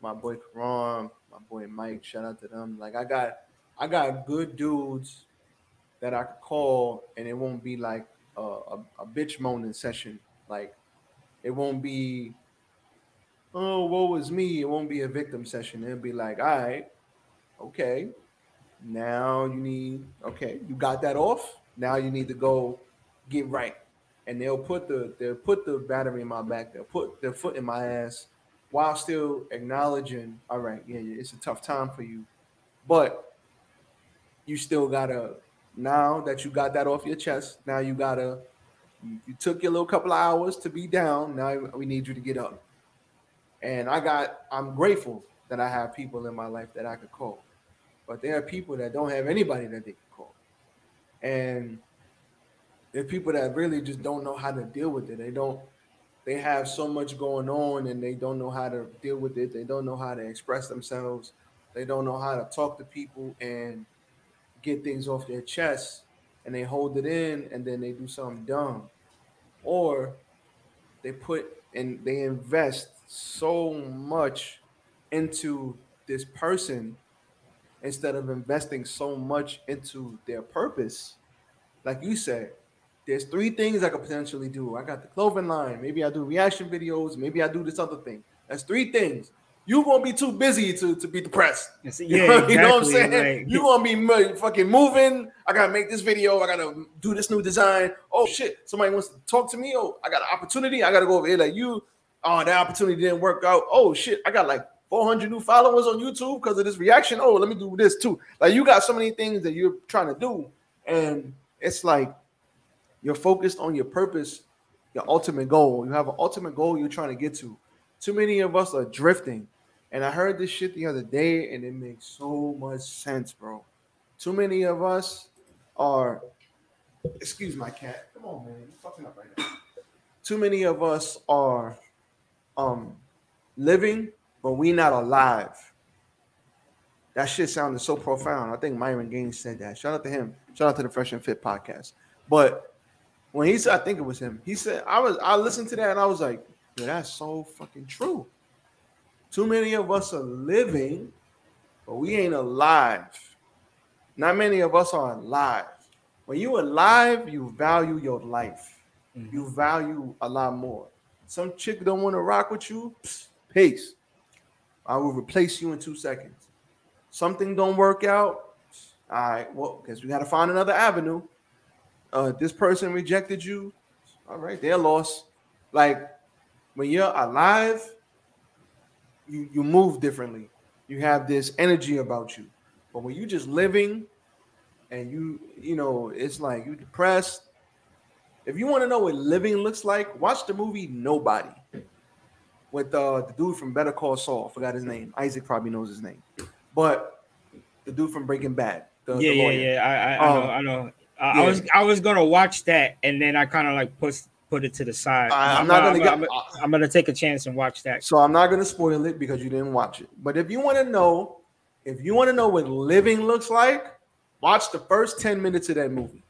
my boy Karan, my boy Mike. Shout out to them. Like I got I got good dudes that I could call and it won't be like a, a, a bitch moaning session. Like it won't be, oh, what was me? It won't be a victim session. It'll be like, all right, okay. Now you need, okay, you got that off. Now you need to go get right. And they'll put the they'll put the battery in my back. They'll put their foot in my ass while still acknowledging, all right, yeah, it's a tough time for you, but you still gotta now that you got that off your chest, now you gotta you, you took your little couple of hours to be down. Now we need you to get up. And I got I'm grateful that I have people in my life that I could call. But there are people that don't have anybody that they can call. And there are people that really just don't know how to deal with it. They don't they have so much going on and they don't know how to deal with it. They don't know how to express themselves. They don't know how to talk to people and get things off their chest and they hold it in and then they do something dumb. Or they put and they invest so much into this person instead of investing so much into their purpose. Like you said, there's three things I could potentially do. I got the clothing line. Maybe I do reaction videos. Maybe I do this other thing. That's three things you gonna be too busy to, to be depressed. Yeah, you, know, exactly, you know what I'm saying? Right. You gonna be fucking moving. I gotta make this video. I gotta do this new design. Oh shit! Somebody wants to talk to me. Oh, I got an opportunity. I gotta go over here. Like you, oh, that opportunity didn't work out. Oh shit! I got like 400 new followers on YouTube because of this reaction. Oh, let me do this too. Like you got so many things that you're trying to do, and it's like you're focused on your purpose, your ultimate goal. You have an ultimate goal you're trying to get to. Too many of us are drifting. And I heard this shit the other day, and it makes so much sense, bro. Too many of us are, excuse my cat. Come on, man. You're fucking up right now. Too many of us are um living, but we not alive. That shit sounded so profound. I think Myron Gaines said that. Shout out to him. Shout out to the Fresh and Fit podcast. But when he said, I think it was him. He said, I was I listened to that and I was like, yeah, that's so fucking true. Too many of us are living, but we ain't alive. Not many of us are alive. When you alive, you value your life. Mm-hmm. You value a lot more. Some chick don't want to rock with you, psst, peace. I will replace you in two seconds. Something don't work out. All right, well, because we got to find another avenue. Uh, this person rejected you. All right, they're lost. Like when you're alive, you you move differently. You have this energy about you. But when you're just living and you you know it's like you depressed. If you want to know what living looks like, watch the movie Nobody with uh, the dude from Better Call Saul. Forgot his name. Isaac probably knows his name, but the dude from Breaking Bad. The, yeah, the yeah, yeah. I, I, um, know. I know. Uh, yeah. I was I was gonna watch that, and then I kind of like put put it to the side. I, am not gonna. I'm, get, I'm, I'm, gonna take a chance and watch that. So I'm not gonna spoil it because you didn't watch it. But if you want to know, if you want to know what living looks like, watch the first ten minutes of that movie.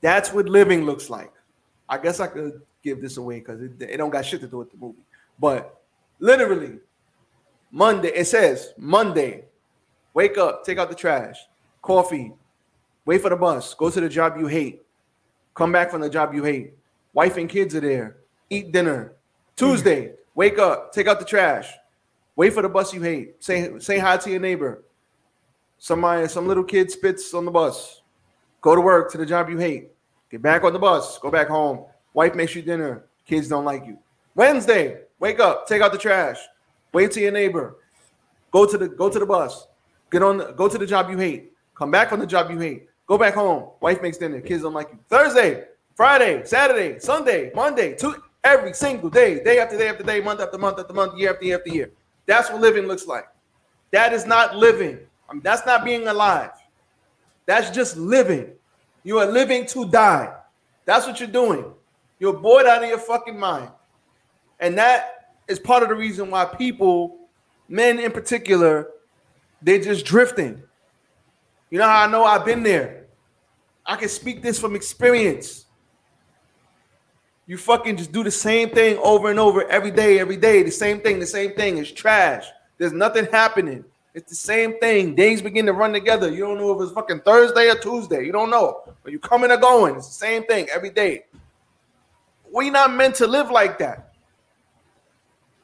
That's what living looks like. I guess I could give this away because it, it don't got shit to do with the movie. But literally, Monday, it says Monday, wake up, take out the trash, coffee, wait for the bus, go to the job you hate, come back from the job you hate, wife and kids are there, eat dinner. Tuesday, mm-hmm. wake up, take out the trash, wait for the bus you hate, say say hi to your neighbor. Somebody, some little kid spits on the bus. Go to work to the job you hate. Get back on the bus, go back home. Wife makes you dinner. Kids don't like you. Wednesday, Wake up, take out the trash, wait to your neighbor, go to the go to the bus, get on, the, go to the job you hate, come back from the job you hate, go back home. Wife makes dinner, kids don't like you. Thursday, Friday, Saturday, Sunday, Monday, two every single day, day after day after day, month after month after month, year after year after year. That's what living looks like. That is not living. I mean, that's not being alive. That's just living. You are living to die. That's what you're doing. You're bored out of your fucking mind. And that is part of the reason why people, men in particular, they're just drifting. You know how I know I've been there? I can speak this from experience. You fucking just do the same thing over and over every day, every day. The same thing, the same thing. It's trash. There's nothing happening. It's the same thing. Days begin to run together. You don't know if it's fucking Thursday or Tuesday. You don't know. But you coming or going. It's the same thing every day. We not meant to live like that.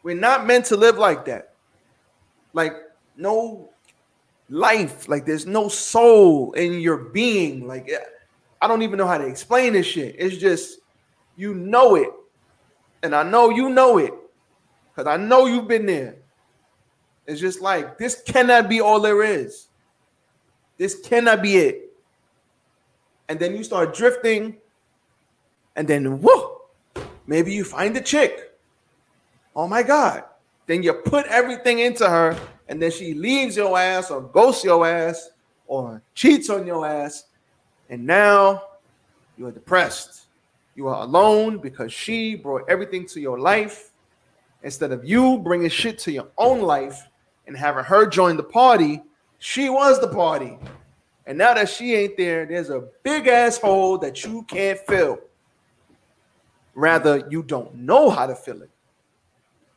We're not meant to live like that. Like no life, like there's no soul in your being. Like eh, I don't even know how to explain this shit. It's just you know it. And I know you know it because I know you've been there. It's just like this cannot be all there is. This cannot be it. And then you start drifting, and then whoa, maybe you find a chick Oh my God. Then you put everything into her, and then she leaves your ass or ghosts your ass or cheats on your ass. And now you are depressed. You are alone because she brought everything to your life instead of you bringing shit to your own life and having her join the party. She was the party. And now that she ain't there, there's a big ass hole that you can't fill. Rather, you don't know how to fill it.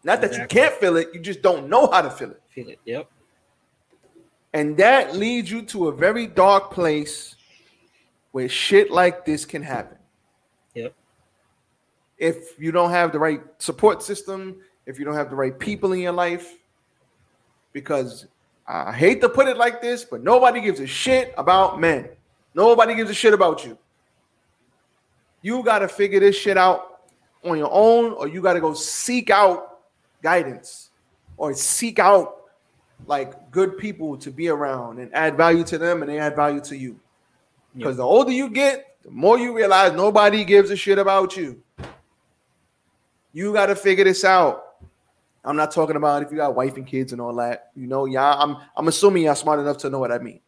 Not that exactly. you can't feel it, you just don't know how to feel it. Feel it. Yep. And that leads you to a very dark place where shit like this can happen. Yep. If you don't have the right support system, if you don't have the right people in your life, because I hate to put it like this, but nobody gives a shit about men. Nobody gives a shit about you. You got to figure this shit out on your own, or you got to go seek out guidance. or seek out like good people to be around and add value to them and they add value to you. Because the older you get, the more you realize nobody gives a shit about you. You got to figure this out. I'm not talking about if you got wife and kids and all that. You know, yeah, I'm I'm assuming y'all smart enough to know what I mean.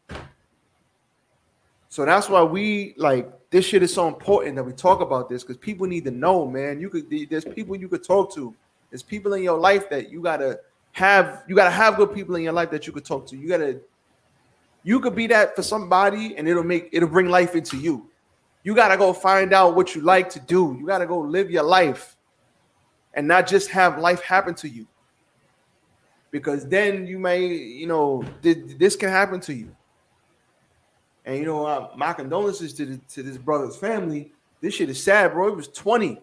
So that's why we like this shit is so important that we talk about this because people need to know, man. You could there's people you could talk to. There's people in your life that you gotta have. You gotta have good people in your life that you could talk to. You gotta. You could be that for somebody, and it'll make it'll bring life into you. You gotta go find out what you like to do. You gotta go live your life, and not just have life happen to you. Because then you may, you know, this can happen to you. And you know, uh, my condolences to the, to this brother's family. This shit is sad, bro. He was 20.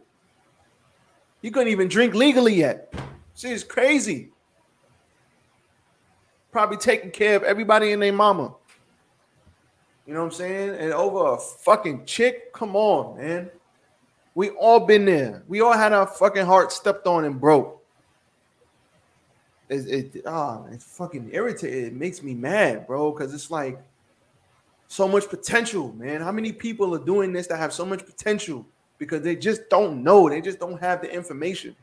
He couldn't even drink legally yet. Shit is crazy. Probably taking care of everybody and their mama. You know what I'm saying? And over a fucking chick. Come on, man. We all been there. We all had our fucking heart stepped on and broke. It, it, oh, it's fucking irritating. It makes me mad, bro, because it's like so much potential, man. How many people are doing this that have so much potential because they just don't know, they just don't have the information.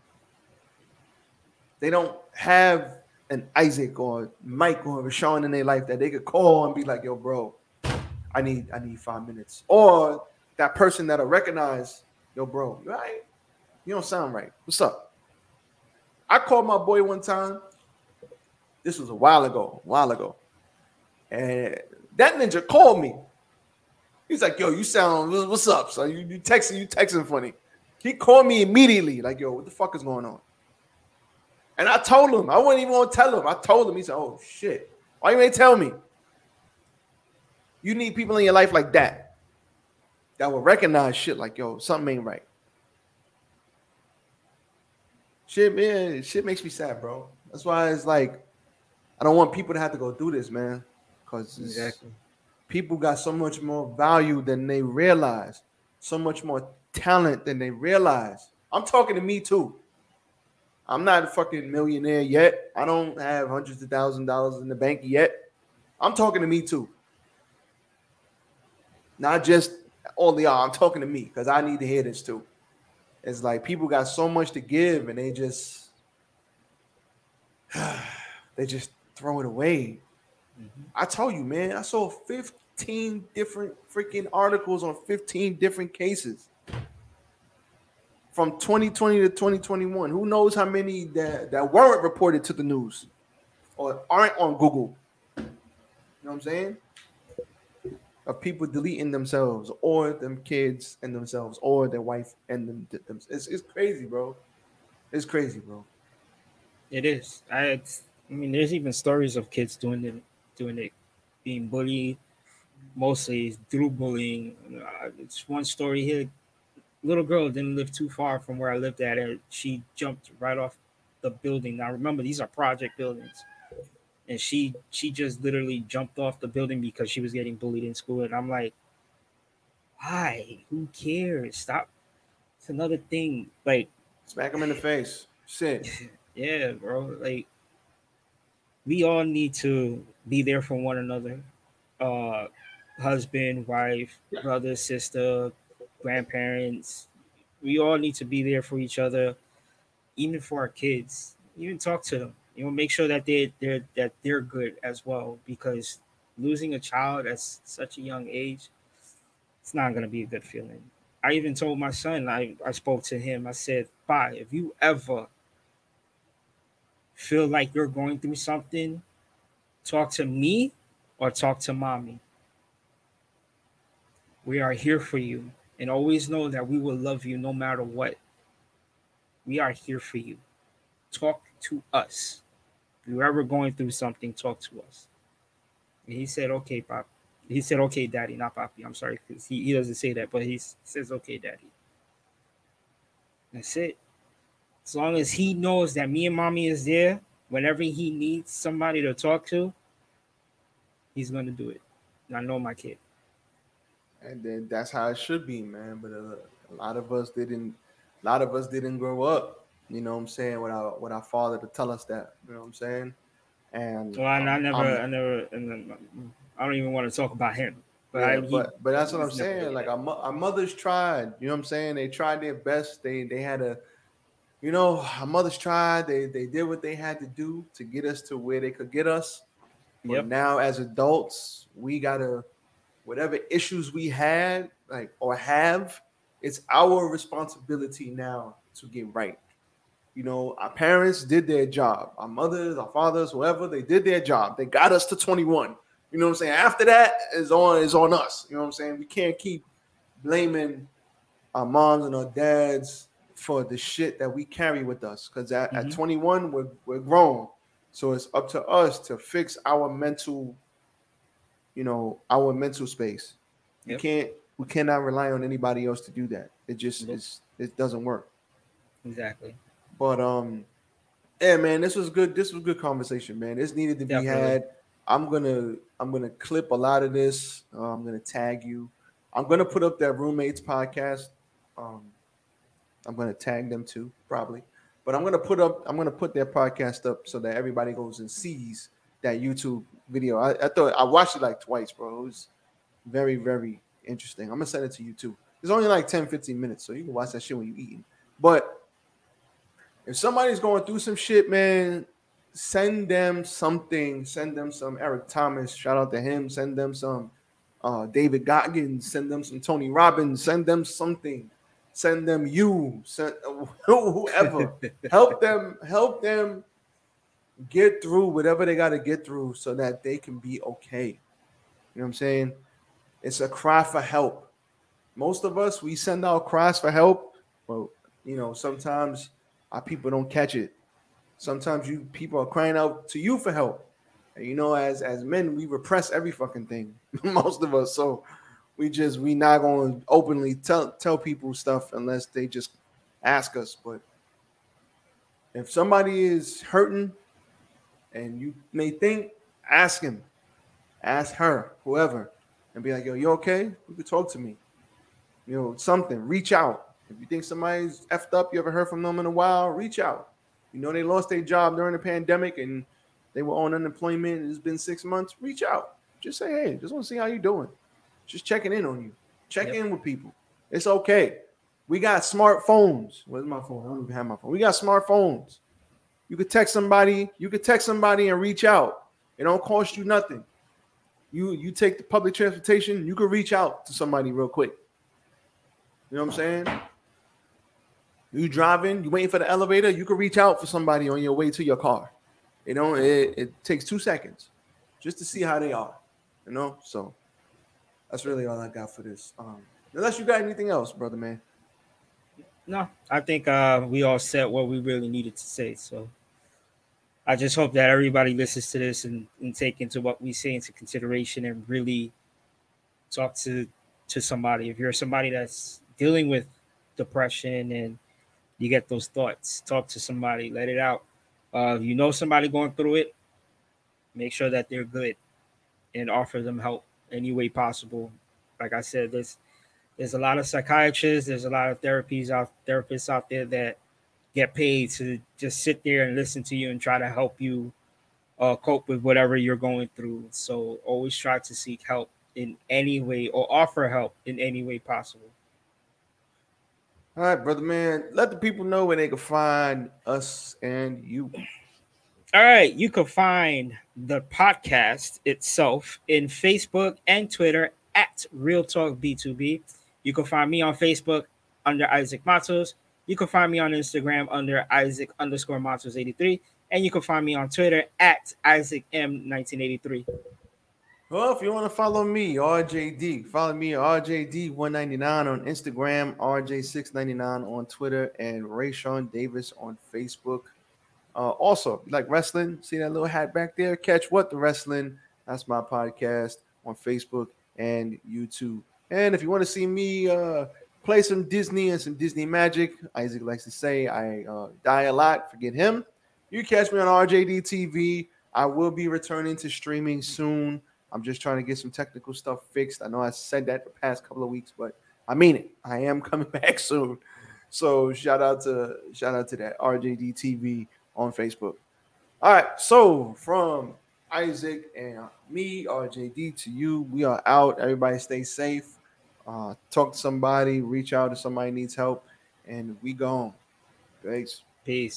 They don't have an Isaac or Mike or Rashawn in their life that they could call and be like, "Yo, bro, I need I need five minutes," or that person that'll recognize, "Yo, bro, you right? You don't sound right. What's up?" I called my boy one time. This was a while ago, a while ago, and that ninja called me. He's like, yo, you sound what's up? So you, you texting, you texting funny. He called me immediately, like, yo, what the fuck is going on? And I told him, I wasn't even gonna tell him. I told him, he said, Oh shit, why you ain't tell me? You need people in your life like that that will recognize shit like, yo, something ain't right. Shit, man, shit makes me sad, bro. That's why it's like, I don't want people to have to go through this, man because exactly. People got so much more value than they realize, so much more talent than they realize. I'm talking to me too. I'm not a fucking millionaire yet. I don't have hundreds of thousand dollars in the bank yet. I'm talking to me too. Not just all the I'm talking to me because I need to hear this too. It's like people got so much to give and they just they just throw it away. Mm-hmm. I told you, man, I saw 15 different freaking articles on 15 different cases from 2020 to 2021. Who knows how many that, that weren't reported to the news or aren't on Google? You know what I'm saying? Of people deleting themselves or them kids and themselves or their wife and them. them. It's, it's crazy, bro. It's crazy, bro. It is. I, I mean, there's even stories of kids doing it doing it, being bullied, mostly through bullying. Uh, it's one story here. Little girl didn't live too far from where I lived at, and she jumped right off the building. Now remember, these are project buildings, and she she just literally jumped off the building because she was getting bullied in school. And I'm like, why? Who cares? Stop. It's another thing. Like smack him in the face. Sit. yeah, bro. Like we all need to be there for one another uh husband wife brother sister grandparents. We all need to be there for each other even for our kids. Even talk to them. You know make sure that they they're that they're good as well because losing a child at such a young age it's not going to be a good feeling. I even told my son i i spoke to him. I said bye if you ever feel like you're going through something talk to me or talk to mommy. We are here for you. And always know that we will love you no matter what. We are here for you. Talk to us. If you're ever going through something, talk to us. And he said, okay, Pop. He said, okay, daddy, not Poppy. I'm sorry, because he, he doesn't say that, but he says, okay, daddy. That's it. As long as he knows that me and mommy is there, whenever he needs somebody to talk to, he's gonna do it. I know my kid. And then that's how it should be, man. But a, a lot of us didn't. A lot of us didn't grow up You know what I'm saying? With our with our father to tell us that. You know what I'm saying? And Well, I, I never, I'm- I never, and then, I don't even want to talk about him. But, yeah, I, he- but but that's what I'm saying. Like our, our mothers tried. You know what I'm saying? They tried their best. They they had a, you know, our mothers tried. They they did what they had to do to get us to where they could get us. But Yep. now as adults, we gotta whatever issues we had, like or have, it's our responsibility now to get right. You know, our parents did their job. Our mothers, our fathers, whoever, they did their job. They got us to 21. You know what I'm saying? After that is on is on us. You know what I'm saying? We can't keep blaming our moms and our dads for the shit that we carry with us. Because at, at Mhm. 21, we're we're grown. So it's up to us to fix our mental, you know, our mental space. We Yep. can't we cannot rely on anybody else to do that. It just it's, it doesn't work. exactly. But um, yeah, man, this was good. This was good conversation, man. This needed to be Definitely. had. I'm gonna I'm gonna clip a lot of this. Uh, I'm gonna tag you. I'm gonna put up that roommates podcast. Um, I'm gonna tag them too, probably. But I'm gonna put up I'm gonna put their podcast up so that everybody goes and sees that YouTube video. I, I thought I watched it like twice, bro. It was very, very interesting. I'm gonna send it to you too. It's only like 10, 15 minutes, so you can watch that shit when you're eating. But if somebody's going through some shit, man, send them something. Send them some Eric Thomas. Shout out to him. Send them some uh, David Goggins. Send them some Tony Robbins. Send them something. Send them you. Send whoever. help them. Help them get through whatever they got to get through so that they can be okay. You know what I'm saying? It's a cry for help. Most of us we send out cries for help, but you know sometimes our people don't catch it. Sometimes you people are crying out to you for help. And you know, as as men, we repress every fucking thing. Most of us, so we just we not to openly tell tell people stuff unless they just ask us. But if somebody is hurting and you may think, ask him, ask her, whoever, and be like, "Yo, you okay? You could talk to me." You know, something. Reach out. If you think somebody's effed up, you ever heard from them in a while, reach out. You know, they lost their job during the pandemic and they were on unemployment. It's been six months. Reach out. Just say, hey, just want to see how you're doing. Just checking in on you. Check Yep. in with people. It's okay. We got smartphones. Where's my phone? I don't even have my phone. We got smartphones. You could text somebody. You could text somebody and reach out. It don't cost you nothing. You you take the public transportation. You could reach out to somebody real quick. You know what I'm saying? You driving, you waiting for the elevator, you can reach out for somebody on your way to your car. You know, it, it takes two seconds just to see how they are. You know, so that's really all I got for this. Um, unless you got anything else, brother man. No, I think uh, we all said what we really needed to say. So I just hope that everybody listens to this and, and take into what we say into consideration and really talk to to somebody. If you're somebody that's dealing with depression and you get those thoughts, talk to somebody, let it out. Uh, you know somebody going through it, make sure that they're good and offer them help any way possible. Like I said, there's there's a lot of psychiatrists, there's a lot of therapies out therapists out there that get paid to just sit there and listen to you and try to help you uh, cope with whatever you're going through. So always try to seek help in any way or offer help in any way possible. All right, brother man. Let the people know where they can find us and you. All right, you can find the podcast itself in Facebook and Twitter at Real Talk B2B. You can find me on Facebook under Isaac Matos. You can find me on Instagram under Isaac underscore Matos 83. And you can find me on Twitter at Isaac M1983. Well, if you want to follow me, RJD, follow me RJD199 on Instagram, RJ699 on Twitter, and Rayshawn Davis on Facebook. Uh, also, like wrestling, see that little hat back there? Catch what the wrestling? That's my podcast on Facebook and YouTube. And if you want to see me uh, play some Disney and some Disney magic, Isaac likes to say I uh, die a lot. Forget him. You catch me on RJD TV. I will be returning to streaming soon. I'm just trying to get some technical stuff fixed. I know I said that the past couple of weeks, but I mean it. I am coming back soon. So shout out to shout out to that RJD TV on Facebook. All right, so from Isaac and me, RJD to you, we are out. Everybody stay safe. Uh, talk to somebody, reach out if somebody needs help, and we gone. Thanks. Peace.